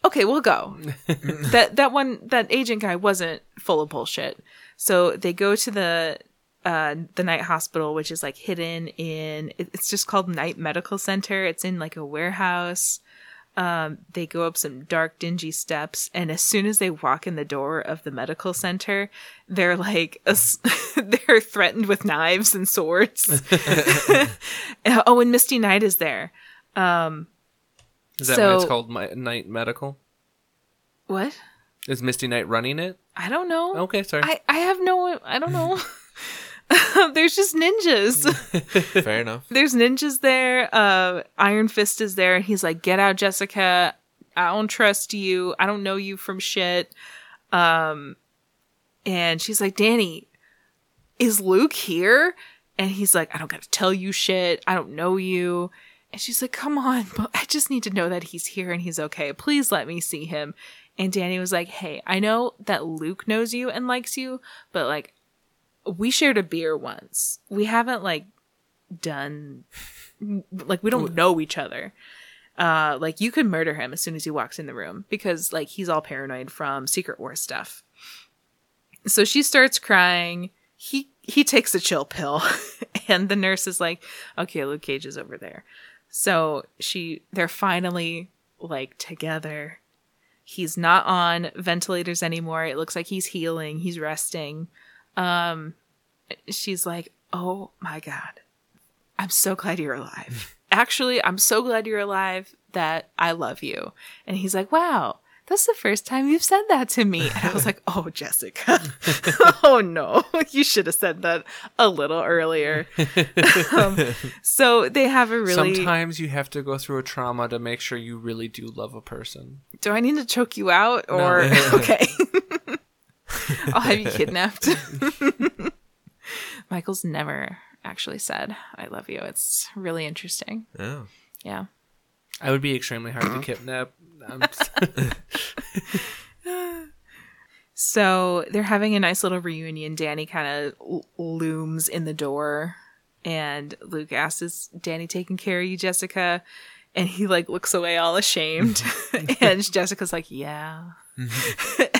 Okay, we'll go. that that one that agent guy wasn't full of bullshit. So they go to the uh the night hospital, which is like hidden in. It's just called Night Medical Center. It's in like a warehouse. Um, they go up some dark, dingy steps, and as soon as they walk in the door of the medical center, they're like, ass- they're threatened with knives and swords. oh, and Misty Knight is there. Is that So- why it's called My- Night Medical? What? Is Misty Knight running it? I don't know. Okay, sorry. I, I have no, I don't know. There's just ninjas. Fair enough. There's ninjas there. Uh, Iron Fist is there, and he's like, "Get out, Jessica. I don't trust you. I don't know you from shit." Um, and she's like, "Danny, is Luke here?" And he's like, "I don't got to tell you shit. I don't know you." And she's like, "Come on, but I just need to know that he's here and he's okay. Please let me see him." And Danny was like, "Hey, I know that Luke knows you and likes you, but like, we shared a beer once. We haven't like." done like we don't know each other uh like you could murder him as soon as he walks in the room because like he's all paranoid from secret war stuff so she starts crying he he takes a chill pill and the nurse is like okay luke cage is over there so she they're finally like together. He's not on ventilators anymore. It looks like he's healing. He's resting. Um she's like oh my god. I'm so glad you're alive. Actually, I'm so glad you're alive that I love you. And he's like, wow, that's the first time you've said that to me. And I was like, oh, Jessica. oh, no. You should have said that a little earlier. um, so they have a really. Sometimes you have to go through a trauma to make sure you really do love a person. Do I need to choke you out or. okay. I'll have you kidnapped. Michael's never actually said, I love you. It's really interesting. Oh. Yeah. I would be extremely hard to kidnap. So they're having a nice little reunion. Danny kind of l- looms in the door, and Luke asks, "Is Danny taking care of you, Jessica?" And he like looks away, all ashamed. and Jessica's like, "Yeah."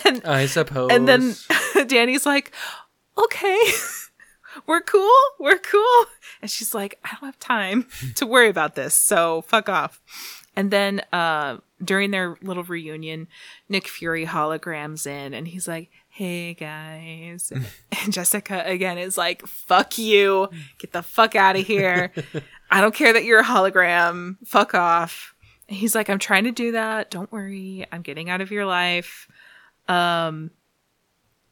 and I suppose. and then Danny's like, "Okay, we're cool, we're cool." And she's like, "I don't have time to worry about this, so fuck off." And then uh, during their little reunion, Nick Fury holograms in, and he's like, "Hey guys," and Jessica again is like, "Fuck you, get the fuck out of here. I don't care that you're a hologram. Fuck off." And he's like, "I'm trying to do that. Don't worry. I'm getting out of your life." Um,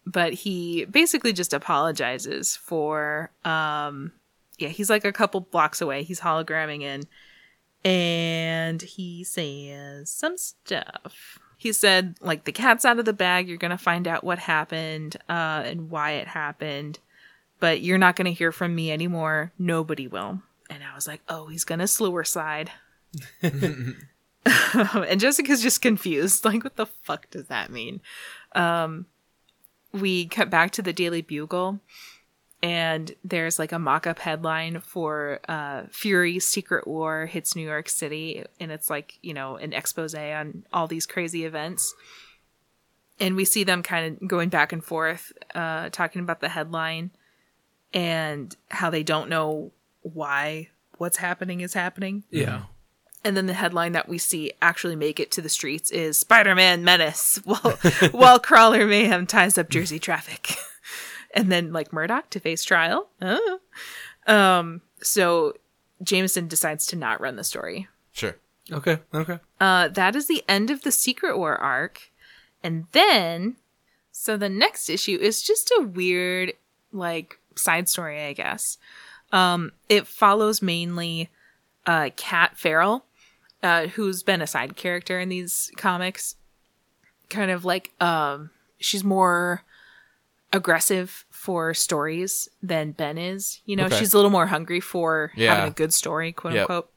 but he basically just apologizes for um yeah he's like a couple blocks away he's hologramming in and he says some stuff. He said like the cat's out of the bag. You're gonna find out what happened uh and why it happened but you're not gonna hear from me anymore. Nobody will. And i was like oh he's gonna slewer side and jessica's just confused. Like what the fuck does that mean? Um we cut back to the Daily Bugle, and there's like a mock-up headline for uh, Fury's Secret War hits New York City, and it's like you know an expose on all these crazy events. And we see them kind of going back and forth, uh, talking about the headline and how they don't know why what's happening is happening. yeah. And then the headline that we see actually make it to the streets is Spider-Man menace while while Crawler Mayhem ties up Jersey traffic. and then like Murdock to face trial. Oh. Um so Jameson decides to not run the story. Sure. Okay. Okay. Uh that is the end of the Secret War arc. And then so the next issue is just a weird like side story, I guess. Um it follows mainly uh Kat Farrell uh, who's been a side character in these comics. Kind of like um, she's more aggressive for stories than Ben is. You know, Okay. she's a little more hungry for Yeah. having a good story, quote Yep. unquote.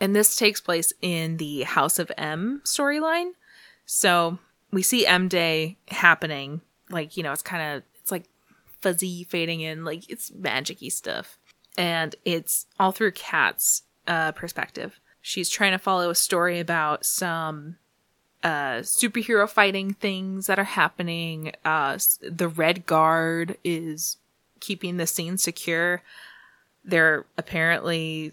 And this takes place in the House of M storyline. So we see M Day happening. Like, you know, it's kind of, it's like fuzzy fading in, like it's magicy stuff. And it's all through Kat's uh, perspective. She's trying to follow a story about some uh, superhero fighting things that are happening. Uh, the Red Guard is keeping the scene secure. They're apparently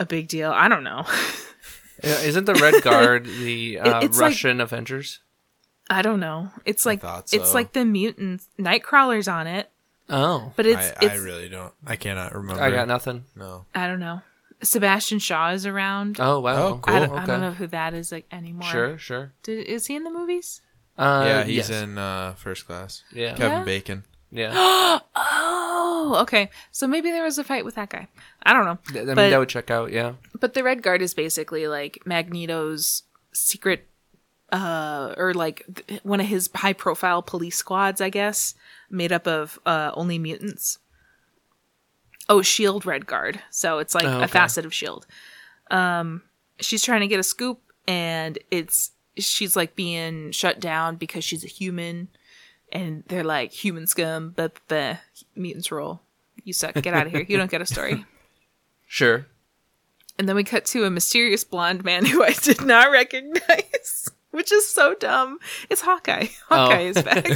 a big deal. I don't know. Isn't the Red Guard the uh, it's like- Russian Avengers? I don't know. It's like thought it's like the mutant Nightcrawler's on it, Oh, but it's I, it's I really don't. I cannot remember. I got nothing. No. I don't know. Sebastian Shaw is around. Oh wow, Oh, cool. I, I, don't, okay. I don't know who that is like anymore. Sure, sure. Did, is he in the movies? Uh, yeah, he's yes. in uh, first class. Yeah, Kevin Yeah? Bacon. yeah. Oh, okay. So maybe there was a fight with that guy. I don't know. I mean, But- that would check out. Yeah. But the Red Guard is basically like Magneto's secret, uh, or like th- one of his high profile police squads, I guess, made up of uh, only mutants. Oh, Shield Red Guard. So it's like Oh, a facet of Shield. Um, she's trying to get a scoop, and it's she's like being shut down because she's a human, and they're like human scum, but the mutants rule. You suck. Get out of here. You don't get a story. Sure. And then we cut to a mysterious blonde man who I did not recognize, which is so dumb. It's Hawkeye. Hawkeye is back.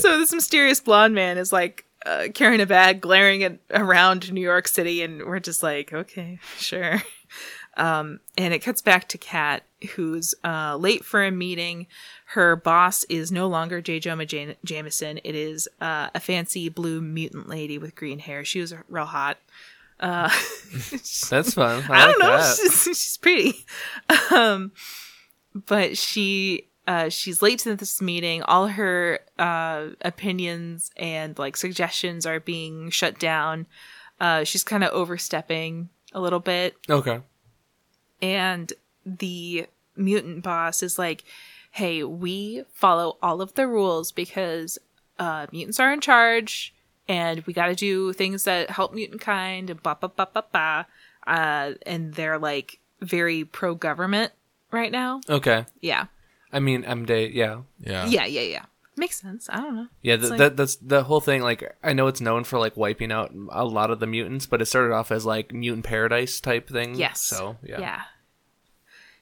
so this mysterious blonde man is like uh, carrying a bag, glaring at around New York City, and we're just like, okay, sure. Um, and it cuts back to Kat, who's uh, late for a meeting. Her boss is no longer J. Jonah Jam- Jameson. It is uh, a fancy blue mutant lady with green hair. She was real hot. Uh, That's fun. I, I don't know. She's, she's pretty. Um, but she uh, she's late to this meeting. All her uh, opinions and like suggestions are being shut down. Uh, she's kind of overstepping a little bit, Okay. and the mutant boss is like, "Hey, we follow all of the rules because uh, mutants are in charge, and we got to do things that help mutant kind." And blah blah blah blah blah. Uh, and they're like very pro government right now. Okay. Yeah, I mean, M Day. Yeah. Yeah. yeah, yeah, yeah. Makes sense. I don't know. Yeah, It's th- like- that that's the whole thing. Like, I know it's known for like wiping out a lot of the mutants, but it started off as like mutant paradise type thing. Yes. So yeah. Yeah.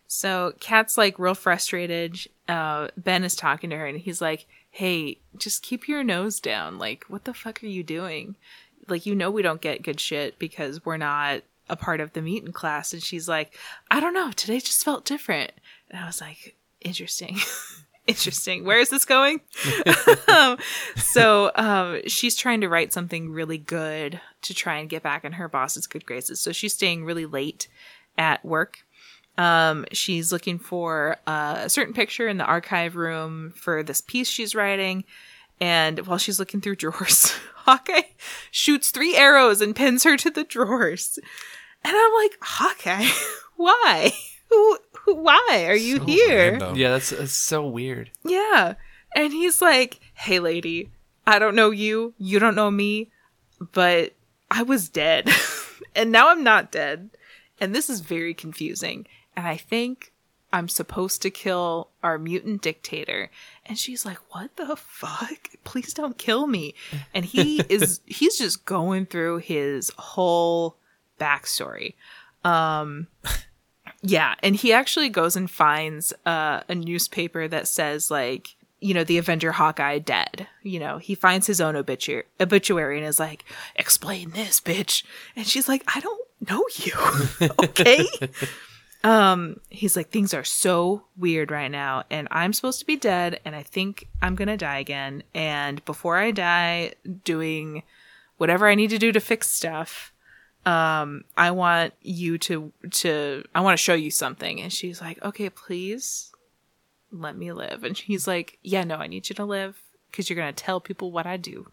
So Kat's like real frustrated. Uh, ben is talking to her and he's like, "Hey, just keep your nose down. Like, what the fuck are you doing? Like, you know we don't get good shit because we're not a part of the mutant class." And she's like, "I don't know. Today just felt different." And I was like, "Interesting." Interesting. Where is this going? um, so um, she's trying to write something really good to try and get back in her boss's good graces. So she's staying really late at work. Um, she's looking for uh, a certain picture in the archive room for this piece she's writing. And while she's looking through drawers, Hawkeye shoots three arrows and pins her to the drawers. And I'm like, Hawkeye, why? Who, who why are you here? random. Yeah, that's, that's so weird. Yeah. And he's like, hey, lady, I don't know you. You don't know me. But I was dead. and now I'm not dead. And this is very confusing. And I think I'm supposed to kill our mutant dictator. And she's like, what the fuck? Please don't kill me. And he is, he's just going through his whole backstory. Um, yeah, and he actually goes and finds uh, a newspaper that says like, you know, the Avenger Hawkeye dead. You know, he finds his own obituary, obituary and is like, "Explain this, bitch." And she's like, "I don't know you." okay? um he's like, "Things are so weird right now and I'm supposed to be dead and I think I'm going to die again and before I die doing whatever I need to do to fix stuff, um i want you to to i want to show you something. And she's like okay please let me live. And he's like yeah no i need you to live because you're gonna tell people what i do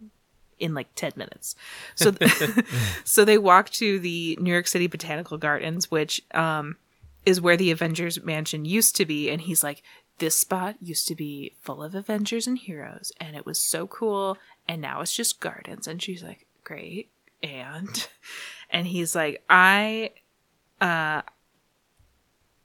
in like 10 minutes. So so they walk to the new york city botanical gardens which um is where the avengers mansion used to be. And he's like this spot used to be full of avengers and heroes and it was so cool and now it's just gardens. And she's like great. And and he's like i uh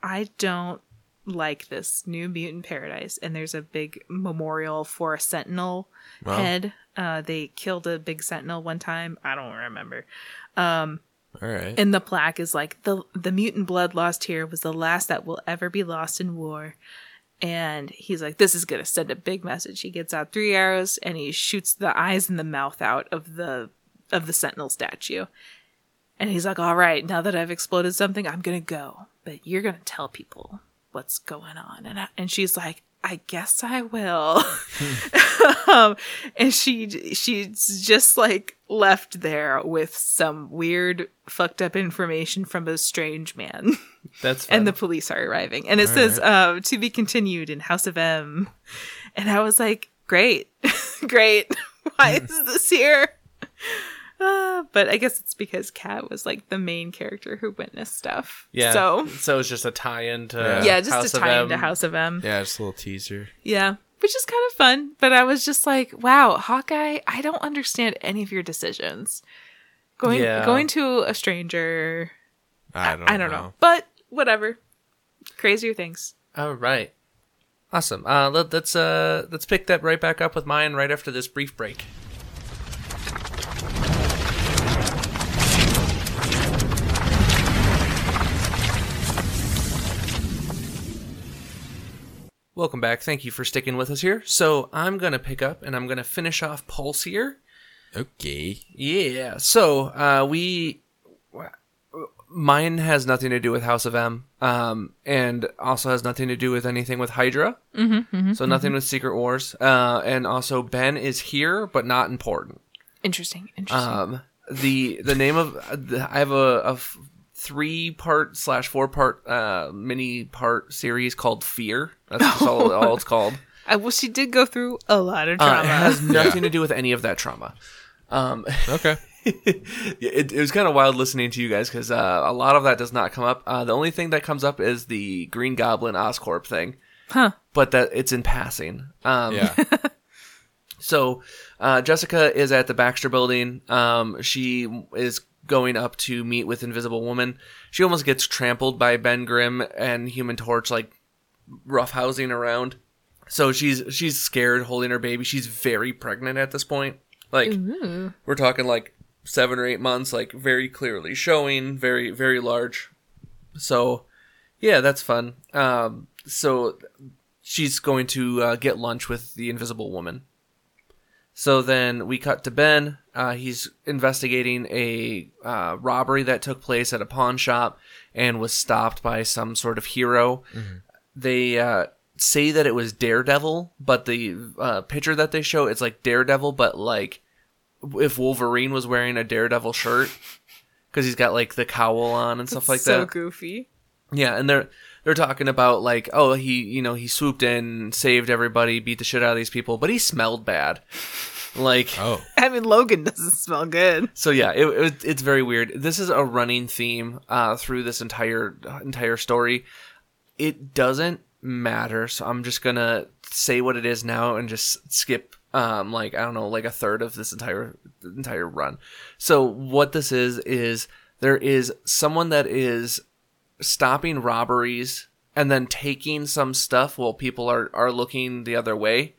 i don't like this new mutant paradise. And there's a big memorial for a sentinel Wow. head. Uh they killed a big sentinel one time. I don't remember. All right. and the plaque is like the the mutant blood lost here was the last that will ever be lost in war. And he's like this is going to send a big message. He gets out three arrows and he shoots the eyes and the mouth out of the of the sentinel statue and he's like all right now that i've exploded something i'm going to go but you're gonna tell people what's going on." And I, and she's like, "I guess I will." um, and she she's just like left there with some weird fucked up information from a strange man. That's fun. and the police are arriving. And it says uh, to be continued in House of M. And I was like, great, great. Why is this here? Uh, but I guess it's because Kat was like the main character who witnessed stuff. yeah. So so it's just a tie-in to Yeah. yeah, just House to of tie M. into House of M. Yeah, just a little teaser. Yeah. Which is kind of fun. But I was just like, wow, Hawkeye, I don't understand any of your decisions. Going Yeah. going to a stranger, I don't. I don't know. But whatever. Crazier things. All right. Awesome. Uh, let, let's uh, let's pick that right back up with mine right after this brief break. Welcome back. Thank you for sticking with us here. So I'm gonna pick up and I'm gonna finish off Pulse here. Okay. Yeah. So uh, we, mine has nothing to do with House of M, um, and also has nothing to do with anything with Hydra. Mm-hmm, so nothing with Secret Wars. Uh, and also Ben is here, but not important. Interesting. Interesting. Um, the the name of the, I have a, a f- three part slash four part uh, mini part series called Fear. That's just all, all it's called. I well, she did go through a lot of Uh, it has nothing to do with any of that trauma. Um, Okay. Yeah, it, it was kind of wild listening to you guys because uh, a lot of that does not come up. Uh, the only thing that comes up is the Green Goblin Oscorp thing, huh. but that it's in passing. Um, Yeah. So uh, Jessica is at the Baxter Building. Um, she is going up to meet with Invisible Woman. She almost gets trampled by Ben Grimm and Human Torch, like roughhousing around. So she's she's scared, holding her baby. She's very pregnant at this point. Like we're talking like seven or eight months, like very clearly showing, very very large. So yeah, that's fun. Um, so she's going to uh, get lunch with the Invisible Woman. So then we cut to Ben. Uh, he's investigating a uh, robbery that took place at a pawn shop and was stopped by some sort of hero. They uh, say that it was Daredevil, but the uh, picture that they show it's like Daredevil, but like if Wolverine was wearing a Daredevil shirt because he's got like the cowl on and stuff like so that. So goofy. Yeah, and they're they're talking about like, oh, he you know he swooped in, saved everybody, beat the shit out of these people, but he smelled bad. Like, Oh. I mean, Logan doesn't smell good. so yeah, it, it, it's very weird. This is a running theme uh, through this entire entire story. It doesn't matter, so I'm just gonna say what it is now and just skip um like I don't know like a third of this entire entire run. So what this is is there is someone that is stopping robberies and then taking some stuff while people are are looking the other way.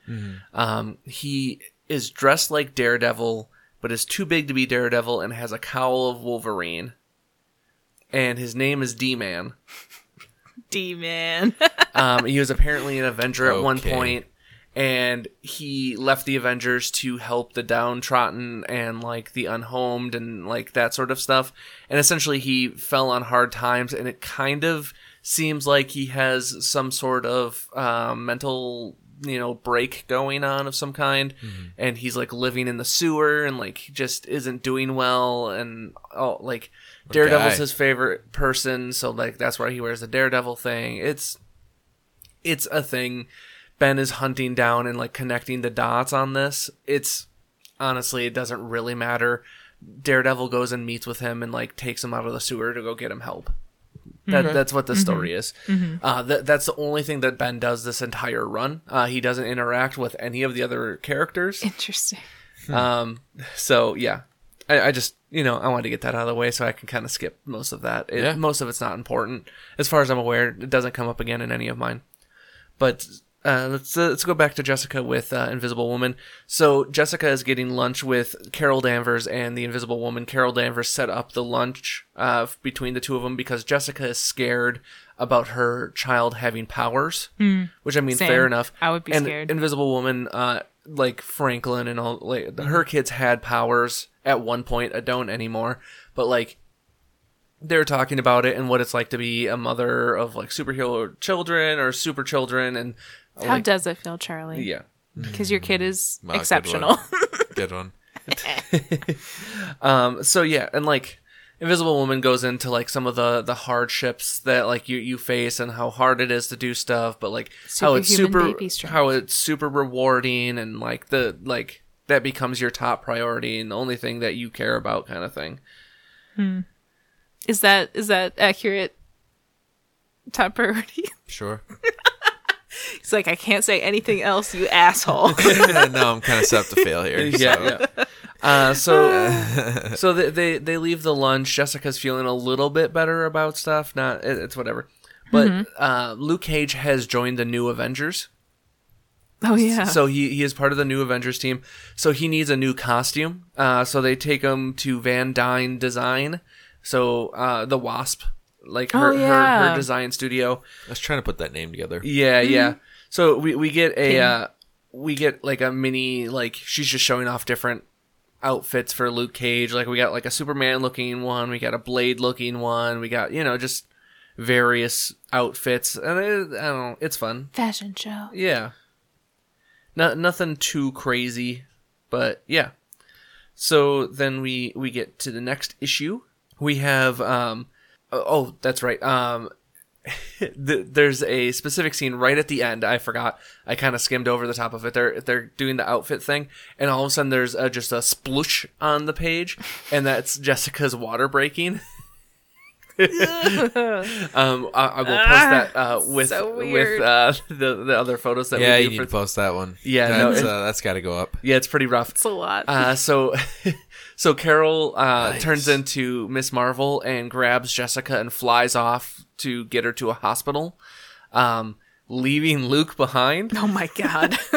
Um, he is dressed like Daredevil, but is too big to be Daredevil and has a cowl of Wolverine. And his name is D Man. D man. Um, he was apparently an Avenger at one point, and he left the Avengers to help the downtrodden and like the unhomed and like that sort of stuff. And essentially, he fell on hard times, and it kind of seems like he has some sort of um, mental you know break going on of some kind and he's like living in the sewer and like just isn't doing well and oh like daredevil's guy. his favorite person so like that's why he wears the daredevil thing it's it's a thing ben is hunting down and like connecting the dots on this it's honestly it doesn't really matter daredevil goes and meets with him and like takes him out of the sewer to go get him help that, that's what the story is uh, that, that's the only thing that ben does this entire run uh, he doesn't interact with any of the other characters Interesting. um, so yeah, I, I just you know I wanted to get that out of the way so I can kind of skip most of that. It, Yeah. Most of it's not important as far as I'm aware. It doesn't come up again in any of mine. But uh, let's uh, let's go back to Jessica with uh, Invisible Woman. So Jessica is getting lunch with Carol Danvers and the Invisible Woman. Carol Danvers set up the lunch uh, between the two of them because Jessica is scared about her child having powers. Which I mean, Same. fair enough. I would be and scared. Invisible Woman, uh, like Franklin and all, like her kids had powers at one point. I don't anymore, but like they're talking about it and what it's like to be a mother of like superhero children or super children and How like, does it feel, Charlie? yeah. Because your kid is Wow, good exceptional. one. Good one. Um, so yeah, and like Invisible Woman goes into like some of the the hardships that like you you face and how hard it is to do stuff, but like how it's super how it's super rewarding and like the like that becomes your top priority and the only thing that you care about kind of thing. is that is that accurate? Top priority. Sure. He's like, I can't say anything else, you asshole. no, I'm kind of set up to fail here. yeah, so. yeah. Uh, so, so they, they they leave the lunch. Jessica's feeling a little bit better about stuff. Not it, it's whatever. But uh, Luke Cage has joined the new Avengers. oh yeah. So he, he is part of the new Avengers team. So he needs a new costume. Uh, so they take him to Van Dyne Design. So uh, the Wasp, like her, Oh, yeah. her her design studio. I was trying to put that name together. Yeah, yeah. So we we get a uh, we get like a mini like she's just showing off different outfits for Luke Cage. Like we got like a Superman looking one, we got a Blade looking one, we got you know just various outfits, and it, I don't know, it's fun. Fashion show. Yeah. No, nothing too crazy, but yeah. So then we we get to the next issue. We have um oh that's right. Um th- there's a specific scene right at the end. I forgot. I kind of skimmed over the top of it. They're they're doing the outfit thing, and all of a sudden there's uh just a sploosh on the page, and that's Jessica's water breaking. um, I, I will post that uh, with so with uh, the the other photos that Yeah, we you do need for. to post that one. Yeah, no, that's, it- uh, that's got to go up. yeah, it's pretty rough. It's a lot. Uh, so, so Carol uh, Nice. turns into Miss Marvel and grabs Jessica and flies off to get her to a hospital, um, leaving Luke behind. Oh my god.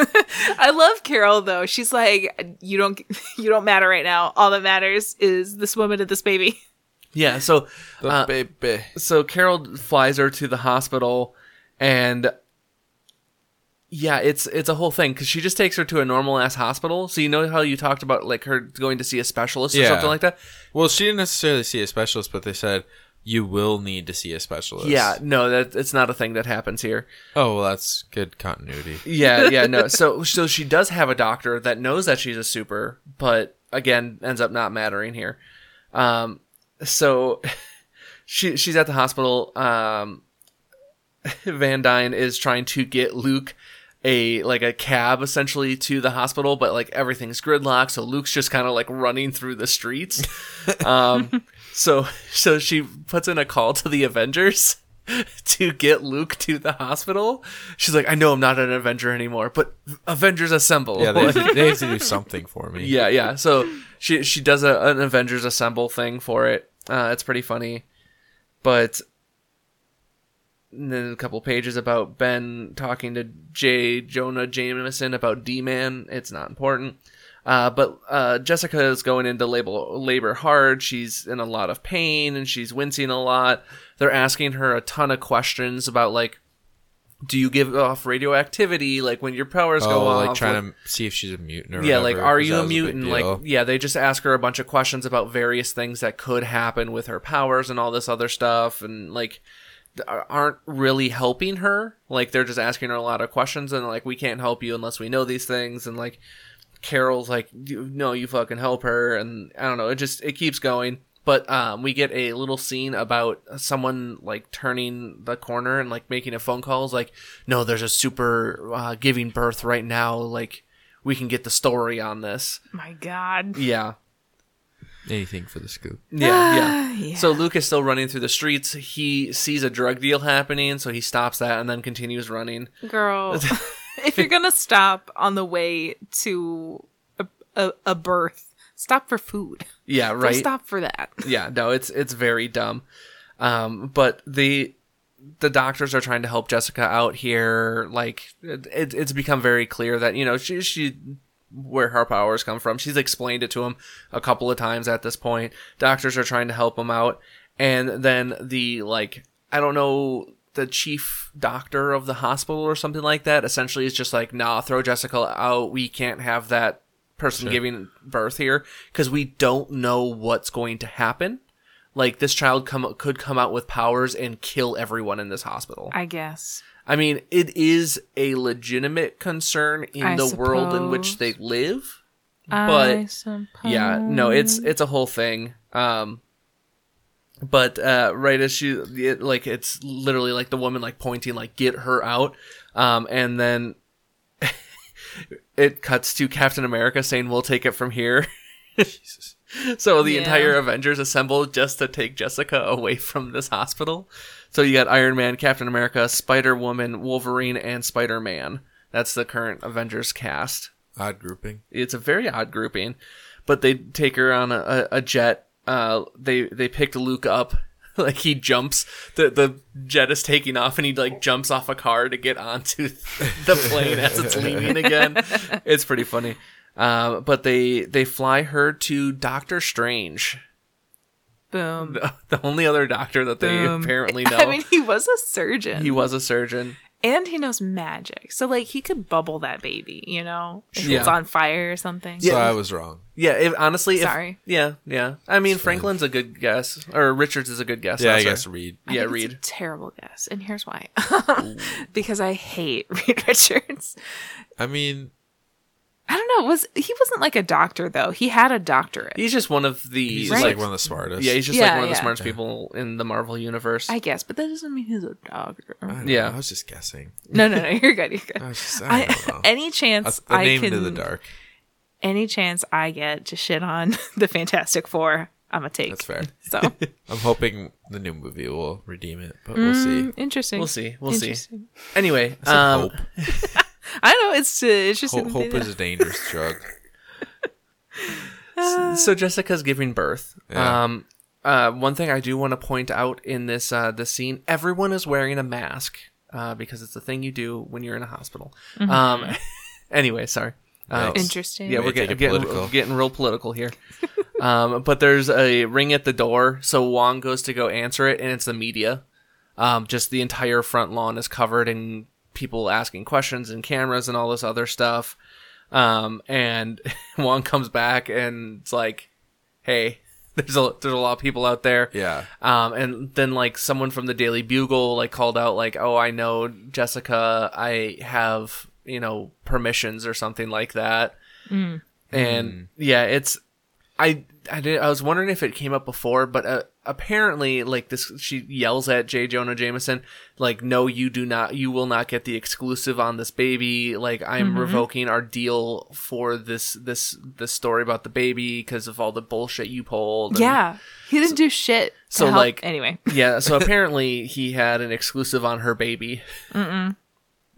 I love Carol though. She's like you don't you don't matter right now. All that matters is this woman and this baby. Yeah, so The uh, baby. so Carol flies her to the hospital, and yeah, it's it's a whole thing because she just takes her to a normal ass hospital. So you know how you talked about like her going to see a specialist or Yeah. something like that. Well, she didn't necessarily see a specialist, but they said you will need to see a specialist. Yeah, no, that it's not a thing that happens here. Oh, well, that's good continuity. Yeah, yeah, no. So so she does have a doctor that knows that she's a super, but again ends up not mattering here. Um so she she's at the hospital um Van Dyne is trying to get Luke a like a cab essentially to the hospital, but like everything's gridlocked, so Luke's just kind of like running through the streets. um so so she puts in a call to the Avengers to get Luke to the hospital. She's like, I know I'm not an Avenger anymore, but Avengers assemble. Yeah, they have, to, they have to do something for me. yeah, yeah. So she she does a, an Avengers assemble thing for it. Uh, it's pretty funny, but and then a couple pages about Ben talking to J. Jonah Jameson about D Man. It's not important. Uh, but uh, Jessica is going into labor, labor hard. She's in a lot of pain and she's wincing a lot. They're asking her a ton of questions about like, do you give off radioactivity? Like when your powers go Oh, off? like trying to see if she's a mutant or yeah, whatever, like are you a mutant? Like yeah, they just ask her a bunch of questions about various things that could happen with her powers and all this other stuff, and like aren't really helping her. Like they're just asking her a lot of questions, and like we can't help you unless we know these things, and like Carol's like, no, you fucking help her, and I don't know. It just it keeps going. But um, we get a little scene about someone like turning the corner and like making a phone call. It's like, no, there's a super uh, giving birth right now. Like, we can get the story on this. My god. Yeah, anything for the scoop. yeah, yeah. Yeah. So Luke is still running through the streets. He sees a drug deal happening, so he stops that and then continues running. Girl, if you're gonna stop on the way to a, a, a birth, stop for food. Yeah, Don't right. stop for that. yeah no it's it's very dumb um but the the doctors are trying to help jessica out here like it, it's become very clear that you know she she where her powers come from. She's explained it to him a couple of times at this point. Doctors are trying to help him out. And then the like i don't know the chief doctor of the hospital or something like that essentially is just like nah throw jessica out. We can't have that person giving birth here. Because we don't know what's going to happen. Like this child come could come out with powers and kill everyone in this hospital. I guess. I mean, it is a legitimate concern in I the world in which they live. But, suppose. Yeah, no, it's it's a whole thing. Um but uh right as she it, like it's literally like the woman like pointing like get her out. Um and then it cuts to Captain America saying we'll take it from here. Jesus. So the Yeah. entire Avengers assemble just to take Jessica away from this hospital. So you got Iron Man, Captain America, Spider Woman, Wolverine, and Spider Man. That's the current Avengers cast. Odd grouping. It's a very odd grouping, but they take her on a, a, jet. Uh, they they picked Luke up. Like he jumps, the the jet is taking off, and he like jumps off a car to get onto the plane as it's leaving again. It's pretty funny. Uh, but they they fly her to Doctor Strange, Boom. the, the only other doctor that they Boom. apparently know. I mean, he was a surgeon. he was a surgeon. and he knows magic. So like he could bubble that baby, you know? If Yeah. it's on fire or something. So I was wrong. Yeah, if, honestly, if- Sorry. yeah, yeah. I mean, Franklin's a good guess, or Richards is a good guess. Yeah, not I sorry. guess Reed. I Yeah, think Reed. It's a terrible guess. And here's why. because I hate Reed Richards. I mean, I don't know. Was he wasn't like a doctor though? He had a doctorate. He's just one of the he's Right. like one of the smartest. yeah, he's just Yeah, like one of the yeah. smartest people in the Marvel universe. I guess, but that doesn't mean he's a doctor. I don't Yeah. know, I was just guessing. No, no, no. You're good. You're good. I was just, I I, any chance A, a I name can, into the dark. any chance I get to shit on the Fantastic Four, I'm gonna take. That's fair. So I'm hoping the new movie will redeem it, but we'll see. Mm, interesting. We'll see. We'll see. Anyway, I said um, hope. I don't know it's uh, interesting. Hope, to hope is a dangerous drug. so Jessica's giving birth. Yeah. Um, uh, one thing I do want to point out in this uh, this scene, everyone is wearing a mask uh, because it's the thing you do when you're in a hospital. Um, anyway, sorry. Uh, Interesting. Yeah, we're to getting, it getting, getting real political here. um, but there's a ring at the door, so Wong goes to go answer it, and it's the media. Um, just the entire front lawn is covered in people asking questions and cameras and all this other stuff. Um, and Wong comes back and it's like, "Hey, there's a there's a lot of people out there." Yeah. Um, and then like someone from the Daily Bugle like called out like, "Oh, I know Jessica. I have you know permissions or something like that." And yeah, it's I I did I was wondering if it came up before, but uh, apparently like this she yells at J Jonah Jameson like, "No, you do not. You will not get the exclusive on this baby. Like I'm revoking our deal for this this this story about the baby because of all the bullshit you pulled." and- Yeah, he didn't do shit. to so, help- like- anyway, yeah, so apparently he had an exclusive on her baby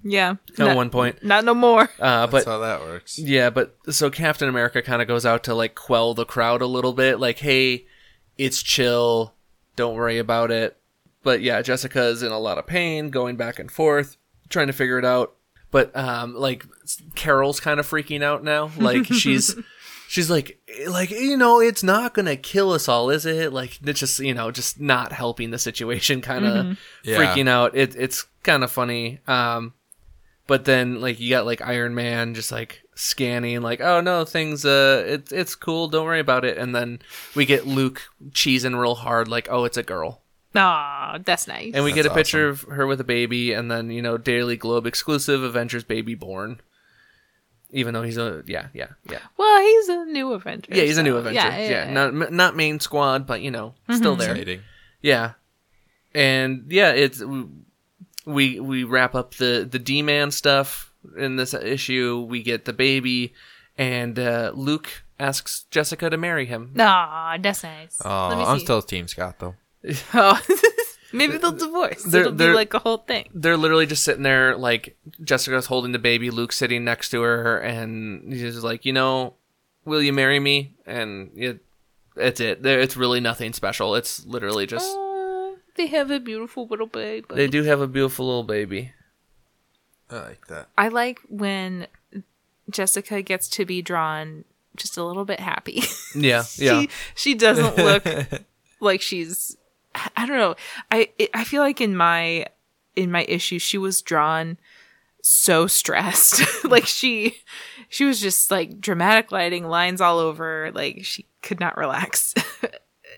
yeah. at Not, one point. not no more. Uh, That's but how that works. yeah, but so Captain America kind of goes out to like quell the crowd a little bit, like, "Hey, it's chill, don't worry about it." But yeah, Jessica is in a lot of pain, going back and forth, trying to figure it out. But um, like Carol's kind of freaking out now. Like she's she's like like you know it's not gonna kill us all, is it? Like it's just you know just not helping the situation, kind of Yeah. freaking out. It it's kind of funny. Um, but then like you got like Iron Man just like scanning like oh no things uh it's it's cool don't worry about it. And then we get Luke cheesing real hard like oh it's a girl. Aw, that's nice. and we get a That's picture of her with a baby and then you know Daily Globe exclusive Avengers baby born. Even though he's a yeah yeah yeah. Well, he's a new Avenger. yeah he's a new so- Avenger. yeah, yeah. not not main squad but you know still there. Exciting. Yeah, and yeah, it's we we wrap up the the D man stuff in this issue. We get the baby, and uh, Luke asks Jessica to marry him. Aw, that's nice. Oh, Let me I'm see. still Team Scott though. Oh, maybe they'll divorce. They're- It'll be they're- like a whole thing. They're literally just sitting there, like Jessica's holding the baby, Luke's sitting next to her, and he's just like, you know, will you marry me? And it, it's it. There, it's really nothing special. It's literally just Aw, they have a beautiful little baby. they do have a beautiful little baby. I like that. I like when Jessica gets to be drawn just a little bit happy. Yeah, yeah. she she doesn't look like she's I don't know. I I feel like in my in my issue she was drawn so stressed. like she she was just like dramatic lighting, lines all over, like she could not relax.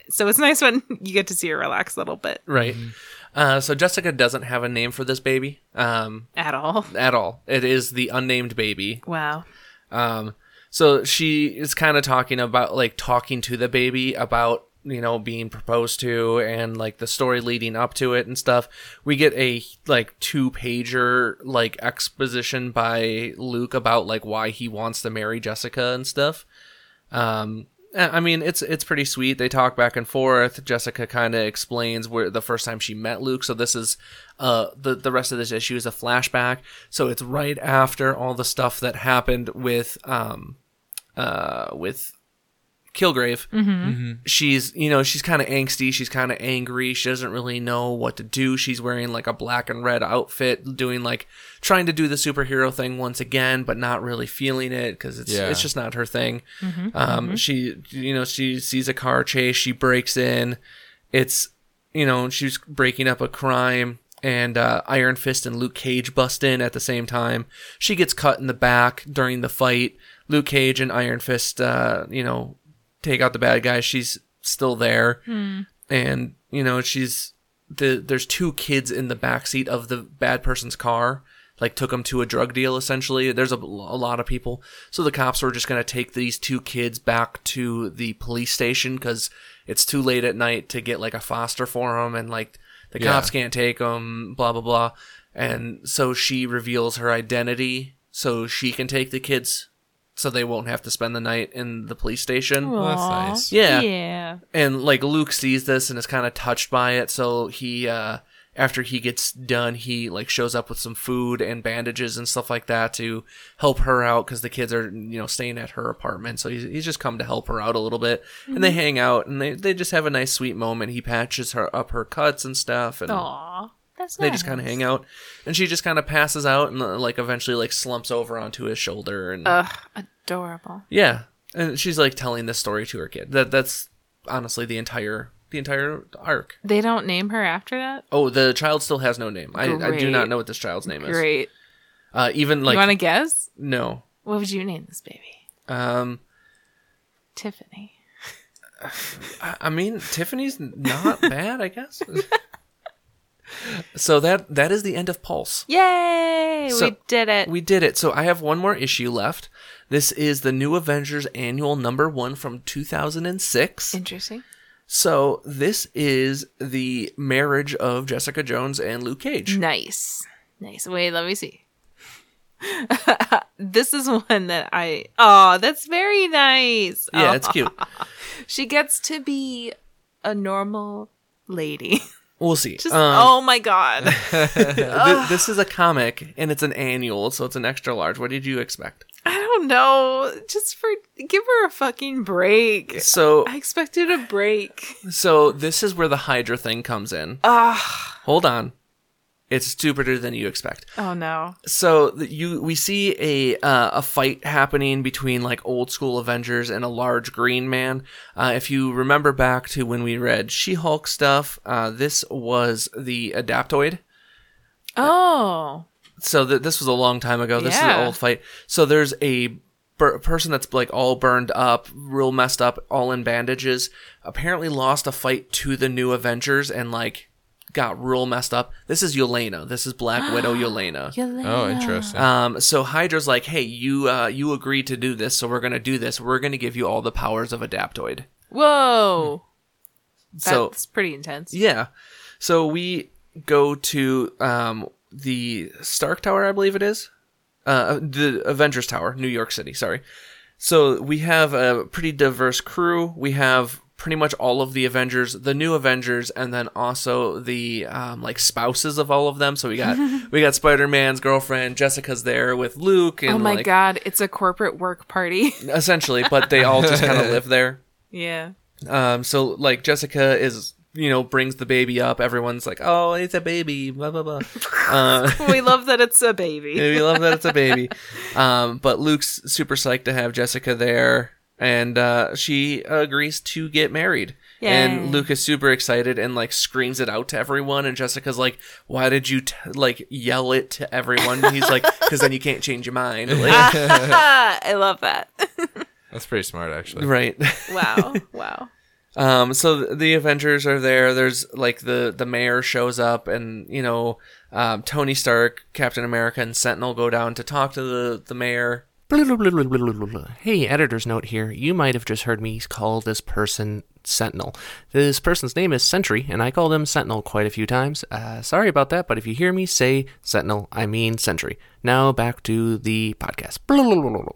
so it's nice when you get to see her relax a little bit Right. Mm-hmm. Uh, so Jessica doesn't have a name for this baby um, at all. at all. It is the unnamed baby. Wow. Um, so she is kind of talking about like talking to the baby about you know being proposed to and like the story leading up to it and stuff. We get a like two pager like exposition by Luke about like why he wants to marry Jessica and stuff. Um, I mean, it's it's pretty sweet. They talk back and forth. Jessica kind of explains where the first time she met Luke. So this is uh the the rest of this issue is a flashback. So it's right after all the stuff that happened with um uh with Kilgrave. Mm-hmm. She's you know she's kind of angsty. She's kind of angry. She doesn't really know what to do. She's wearing like a black and red outfit, doing like trying to do the superhero thing once again, but not really feeling it because it's Yeah. it's just not her thing. Um, she you know she sees a car chase. She breaks in. It's you know she's breaking up a crime. And uh, Iron Fist and Luke Cage bust in at the same time. She gets cut in the back during the fight. Luke Cage and Iron Fist, uh, you know, take out the bad guy. She's still there, hmm. and you know she's the. There's two kids in the backseat of the bad person's car. Like took them to a drug deal. Essentially, there's a, a lot of people. So the cops were just gonna take these two kids back to the police station because it's too late at night to get like a foster for them, and like the Yeah. cops can't take them. Blah blah blah. And so she reveals her identity so she can take the kids so they won't have to spend the night in the police station. Well, that's nice. Yeah. Yeah. And like Luke sees this and is kind of touched by it, so he uh after he gets done, he like shows up with some food and bandages and stuff like that to help her out because the kids are you know staying at her apartment. So he's, he's just come to help her out a little bit, and they hang out and they they just have a nice sweet moment. He patches her up her cuts and stuff, and Aw. That's they just kind of hang out, and she just kind of passes out and uh, like eventually like slumps over onto his shoulder and Ugh, adorable. yeah, and she's like telling this story to her kid. That that's honestly the entire the entire arc. They don't name her after that? Oh, the child still has no name. I, I do not know what this child's name is. Great. Uh, even like you want to guess? no. What would you name this baby? Um, Tiffany. I mean Tiffany's not bad, I guess. so that that is the end of Pulse. Yay! So, we did it. We did it. So I have one more issue left. This is the New Avengers annual number one from 2006. Interesting. So this is the marriage of Jessica Jones and Luke Cage. Nice. Nice. Wait, let me see. this is one that I. Oh, that's very nice. Yeah, it's cute. she gets to be a normal lady. We'll see. Just Um, oh my god. th- this is a comic and it's an annual, so it's an extra large. What did you expect? I don't know. Just for give her a fucking break. So, I expected a break. so this is where the Hydra thing comes in. Ah. Hold on, it's stupider than you expect. Oh no. So you we see a uh, a fight happening between like old school Avengers and a large green man. Uh, if you remember back to when we read She Hulk stuff, uh, this was the Adaptoid. Oh. So th- this was a long time ago. This is an old fight. So there's a person that's like all burned up, real messed up, all in bandages. Apparently lost a fight to the new Avengers and like got real messed up. This is Yelena. This is Black Widow Yelena. Oh, interesting. Um, so Hydra's like, hey, you uh, you agreed to do this, so we're gonna do this. We're gonna give you all the powers of Adaptoid. Whoa. So That's pretty intense. yeah, so we go to um, the Stark Tower, I believe it is, uh, the Avengers Tower, New York City. Sorry. So we have a pretty diverse crew. We have pretty much all of the Avengers, the new Avengers, and then also the um, like spouses of all of them. So we got we got Spider Man's girlfriend, Jessica's there with Luke, and oh my like, god, it's a corporate work party. essentially, but they all just kind of live there. yeah. Um, so like Jessica is, you know, brings the baby up. Everyone's like, "Oh, it's a baby." Blah blah blah. uh, we love that it's a baby. we love that it's a baby. Um, but Luke's super psyched to have Jessica there, and uh, she agrees to get married. Yay. And Luke is super excited and like screams it out to everyone. And Jessica's like, "Why did you t- like yell it to everyone?" And he's like, "Because then you can't change your mind." Like, I love that. That's pretty smart, actually. right. Wow. Wow. Um, so the Avengers are there. There's like the the mayor shows up, and you know, um, Tony Stark, Captain America, and Sentinel go down to talk to the the mayor. Hey, editor's note here. You might have just heard me call this person Sentinel. This person's name is Sentry, and I call them Sentinel quite a few times. Uh, sorry about that, but if you hear me say Sentinel, I mean Sentry. Now back to the podcast.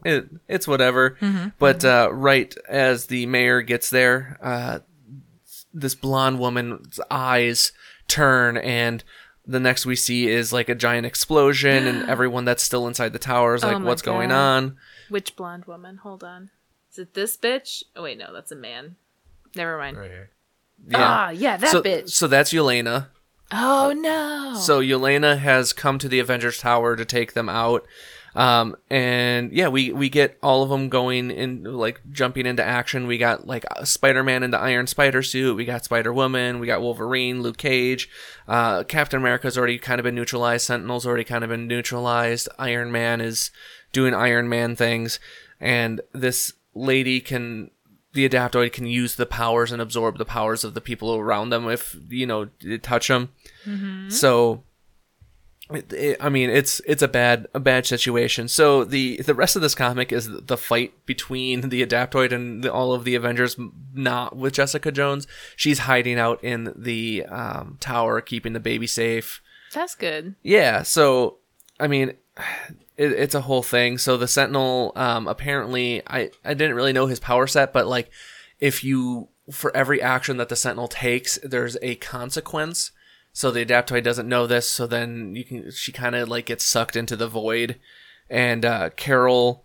It, it's whatever. But uh, right as the mayor gets there, uh, this blonde woman's eyes turn, and the next we see is like a giant explosion, and everyone that's still inside the tower is like, Oh my "What's going on?" Which blonde woman? Hold on. Is it this bitch? Oh wait, no, that's a man. Never mind. Right here. Ah, yeah, that so, bitch. So that's Yelena. Oh no. So Yelena has come to the Avengers Tower to take them out. Um, and yeah, we, we get all of them going in, like jumping into action. We got like Spider Man in the Iron Spider suit. We got Spider Woman. We got Wolverine, Luke Cage. Uh, Captain America's already kind of been neutralized. Sentinel's already kind of been neutralized. Iron Man is doing Iron Man things. And this lady can, the Adaptoid can use the powers and absorb the powers of the people around them if, you know, touch them. So, it, it- I mean, it's it's a bad a bad situation. So the the rest of this comic is the fight between the Adaptoid and the, all of the Avengers, not with Jessica Jones. She's hiding out in the um, tower, keeping the baby safe. That's good. Yeah, so I mean, it, it's a whole thing. So the Sentinel, um, apparently, I I didn't really know his power set, but like, if you for every action that the Sentinel takes, there's a consequence. So the Adaptoid doesn't know this, so then you can she kind of like gets sucked into the void, and uh, Carol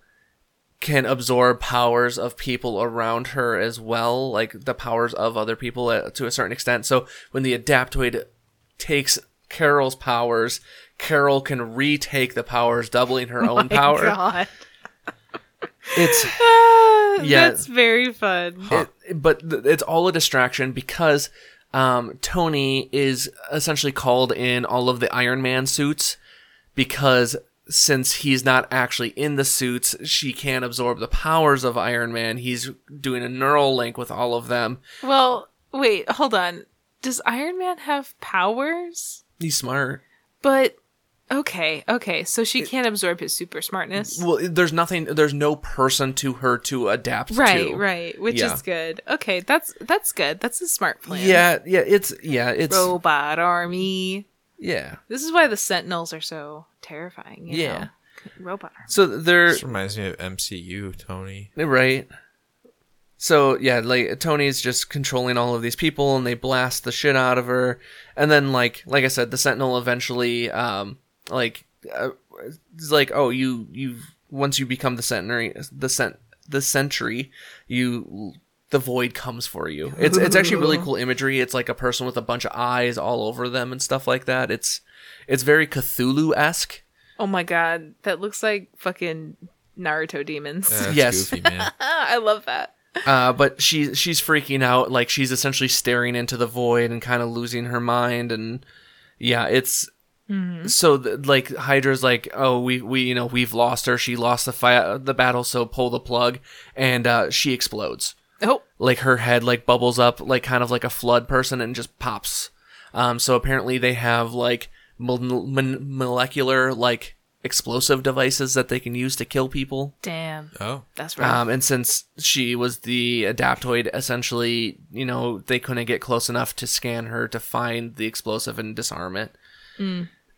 can absorb powers of people around her as well, like the powers of other people uh, to a certain extent. So when the Adaptoid takes Carol's powers, Carol can retake the powers, doubling her own power. God. It's Ah, Yeah. That's very fun. it, but th- it's all a distraction because um, Tony is essentially called in all of the Iron Man suits because since he's not actually in the suits, she can't absorb the powers of Iron Man. He's doing a neural link with all of them. Well, wait, hold on. Does Iron Man have powers? He's smart. But okay, okay. So she can't absorb his super smartness. Well, there's nothing. There's no person to her to adapt Right, to. right. Which Yeah. is good. Okay, that's that's good. That's a smart plan. Yeah, yeah. It's yeah. It's Robot army. yeah. This is why the Sentinels are so terrifying. You Yeah. Know? Robot army. So they're This reminds me of MCU, Tony. Right. So yeah, like Tony's just controlling all of these people, and they blast the shit out of her. And then, like, like I said, the Sentinel eventually, um, like, uh, it's like, oh, you, you, once you become the Sentry, the Sent, the Sentry, you, the Void comes for you. It's it's actually really cool imagery. It's like a person with a bunch of eyes all over them and stuff like that. It's, it's very Cthulhu esque. Oh my god, that looks like fucking Naruto demons. Yeah, Yes. goofy, man. I love that. Uh, but she she's freaking out, like she's essentially staring into the void and kind of losing her mind, and yeah, it's so th- like Hydra's like, oh, we we you know we've lost her. She lost the fight, the battle, so pull the plug, and uh, she explodes. Oh, Like her head like bubbles up, like kind of like a flood person, and just pops. Um, so apparently they have like mol- mon- molecular like explosive devices that they can use to kill people. damn. Oh, That's right. Um, and since she was the adaptoid, essentially, you know, they couldn't get close enough to scan her to find the explosive and disarm it.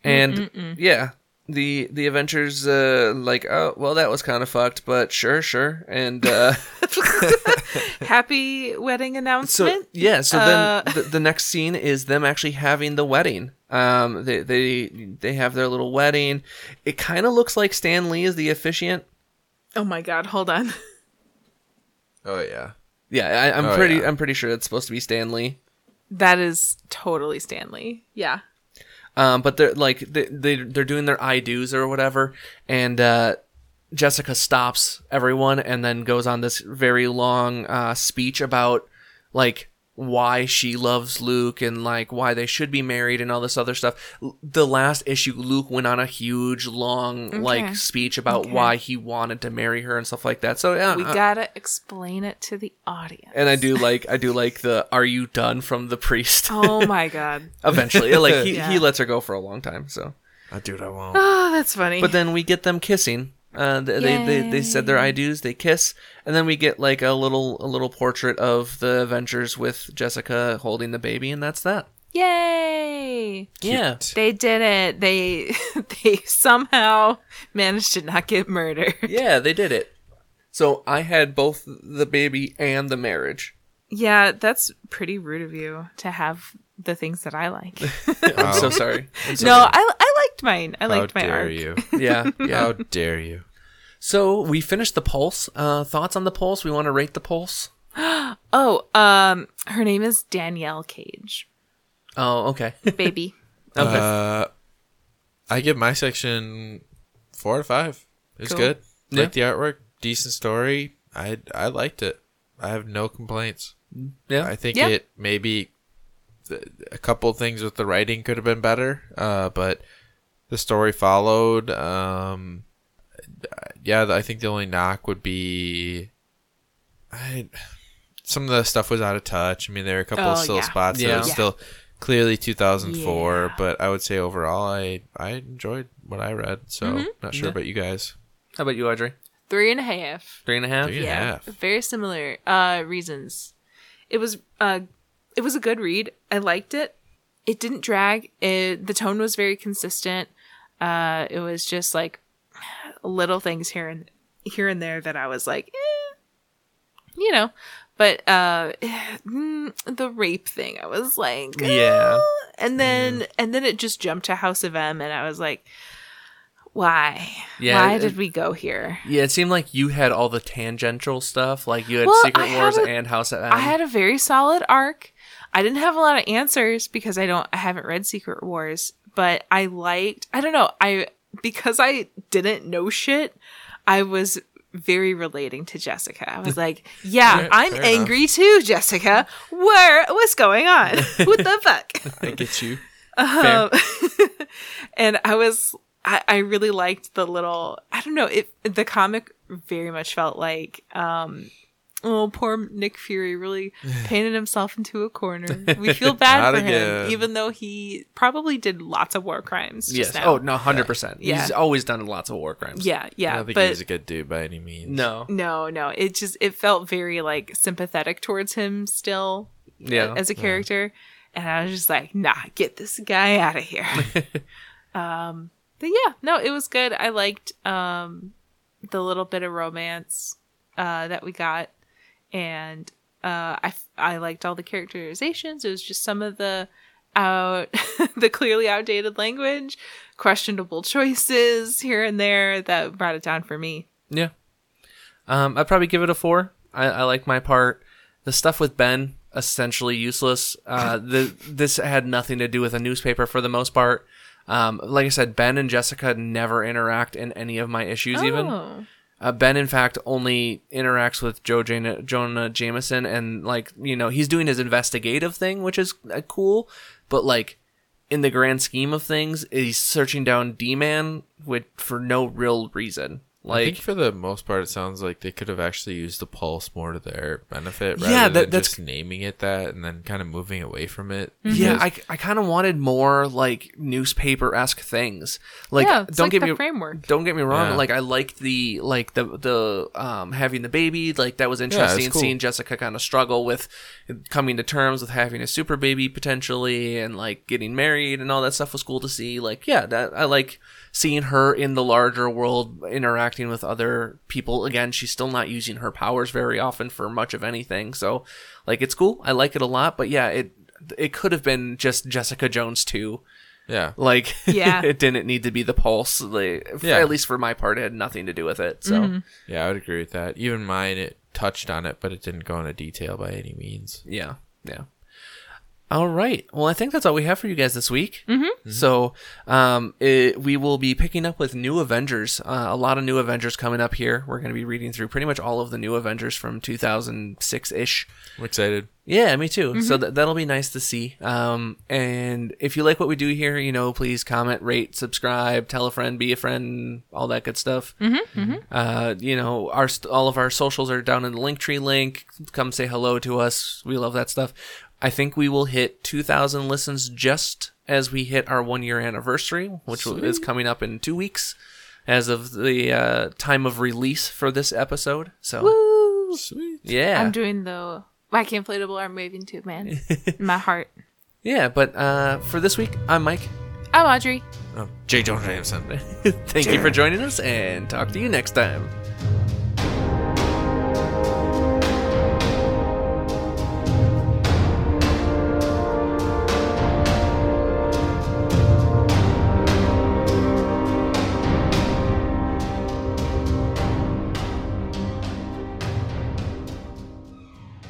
And yeah, the the Avengers uh, like, oh well, that was kind of fucked, but sure, sure. And uh, Happy wedding so announcement. yeah, so Uh, then the, the next scene is them actually having the wedding. Um, they they they have their little wedding. It kind of looks like Stan Lee is the officiant. oh my god, hold on. oh yeah. Yeah, I, I'm Oh, pretty yeah. I'm pretty sure it's supposed to be Stan Lee. That is totally Stan Lee. Yeah. Um, but they're like they, they they're doing their I do's or whatever, and uh, Jessica stops everyone and then goes on this very long uh, speech about like why she loves Luke and like why they should be married and all this other stuff. The last issue, Luke went on a huge, long like speech about Okay. why he wanted to marry her and stuff like that. So yeah, We uh, gotta explain it to the audience. and I do like I do like the "Are you done?" from the priest. Oh my god. Eventually, like he, Yeah. he lets her go for a long time. So, I do I won't. Oh, that's funny. but then we get them kissing. Uh, th- they, they they said their I do's. They kiss, and then we get like a little a little portrait of the Avengers with Jessica holding the baby, and that's that. Yay! Yeah, They did it. They they somehow managed to not get murdered. yeah, they did it. So I had both the baby and the marriage. Yeah, that's pretty rude of you to have the things that I like. I'm so sorry. I'm no. I I liked mine. I How liked my dare arc. you? yeah, yeah. How dare you? So we finished the pulse. Uh, thoughts on the pulse? We want to rate the pulse. Oh, um, her name is Danielle Cage. Oh, okay. Baby. okay. Uh, I give my section four out of five. It's Cool. good. Yeah. Like the artwork, decent story. I I liked it. I have no complaints. yeah. I think Yeah. it maybe a couple things with the writing could have been better, uh, but the story followed. Um, yeah, I think the only knock would be, I some of the stuff was out of touch. I mean, there are a couple of Oh, still yeah. spots that Yeah. are still clearly 2004, Yeah. but I would say overall, I I enjoyed what I read. So Mm-hmm. not sure Yeah. about you guys. How about you, Audrey? Three and a half. Three and a half. Three and a yeah, half. very similar uh reasons. It was uh it was a good read. I liked it. It didn't drag. It, the tone was very consistent. Uh it was just like little things here and here and there that I was like, eh, you know. But uh the rape thing, I was like, eh. Yeah. and then and then it just jumped to House of M, and I was like, why? Yeah, why it- did we go here? Yeah, it seemed like you had all the tangential stuff. Like you had Well, Secret Wars had a- and House of M. I had a very solid arc. I didn't have a lot of answers because I don't I haven't read Secret Wars, but I liked I don't know, I because I didn't know shit, I was very relating to Jessica. I was like, yeah, Fair- I'm fair angry too, Jessica. Where what's going on? what the fuck? I get you. Fair. and I was I, I really liked the little I don't know, it the comic very much felt like um oh poor Nick Fury really painted himself into a corner. We feel bad for him, again. even though he probably did lots of war crimes. yes. Just now. Oh no, hundred percent. Yeah. He's always done lots of war crimes. yeah, I yeah. don't think but he was a good dude by any means. No. no, no. It just it felt very like sympathetic towards him still Yeah. as a character. And I was just like, nah, get this guy out of here. um, but yeah, no, it was good. I liked um, the little bit of romance uh, that we got, and uh, I I liked all the characterizations. It was just some of the out the clearly outdated language, questionable choices here and there that brought it down for me. Yeah. Um, I'd probably give it a four. I, I like my part. The stuff with Ben essentially useless. Uh, the this had nothing to do with a newspaper for the most part. Um, like I said, Ben and Jessica never interact in any of my issues. Even Oh. Uh, Ben, in fact, only interacts with Joe Jana, Jonah Jameson, and like you know, he's doing his investigative thing, which is uh, cool. But like in the grand scheme of things, he's searching down D Man with for no real reason. I think for the most part, it sounds like they could have actually used the pulse more to their benefit rather Yeah, that- than that's- just naming it that and then kind of moving away from it. Yeah, I, I kind of wanted more like newspaper esque things. Like, Yeah, it's don't like get the me framework. Don't get me wrong. Yeah. Like, I liked the like the the um having the baby. Like that was interesting. cool. Seeing Jessica kind of struggle with coming to terms with having a super baby potentially, and like getting married and all that stuff was cool to see. Like, yeah, that I like seeing her in the larger world interacting with other people. Again, she's still not using her powers very often for much of anything. So, like, it's cool. I like it a lot. But yeah, it it could have been just Jessica Jones too. Yeah. Like, Yeah. it didn't need to be the pulse. Like, Yeah. at least for my part, it had nothing to do with it. So, mm-hmm. Yeah, I would agree with that. Even mine, it touched on it, but it didn't go into detail by any means. yeah, yeah. All right. Well, I think that's all we have for you guys this week. Mm-hmm. So, um, it, we will be picking up with new Avengers. Uh, a lot of new Avengers coming up here. We're going to be reading through pretty much all of the new Avengers from 2006 ish. I'm excited. Yeah, me too. So th- that'll be nice to see. Um, and if you like what we do here, you know, please comment, rate, subscribe, tell a friend, be a friend, all that good stuff. Mm-hmm, Uh, you know, our st- all of our socials are down in the Linktree link. Come say hello to us. We love that stuff. I think we will hit 2,000 listens just as we hit our one year anniversary, which will- is coming up in two weeks as of the uh, time of release for this episode. So, Woo! Sweet. yeah. I'm doing the wacky inflatable arm waving tube man. in my heart. Yeah, but uh, for this week, I'm Mike. I'm Audrey. Oh, J. Jonah Jameson. Thank you for joining us and talk to you next time.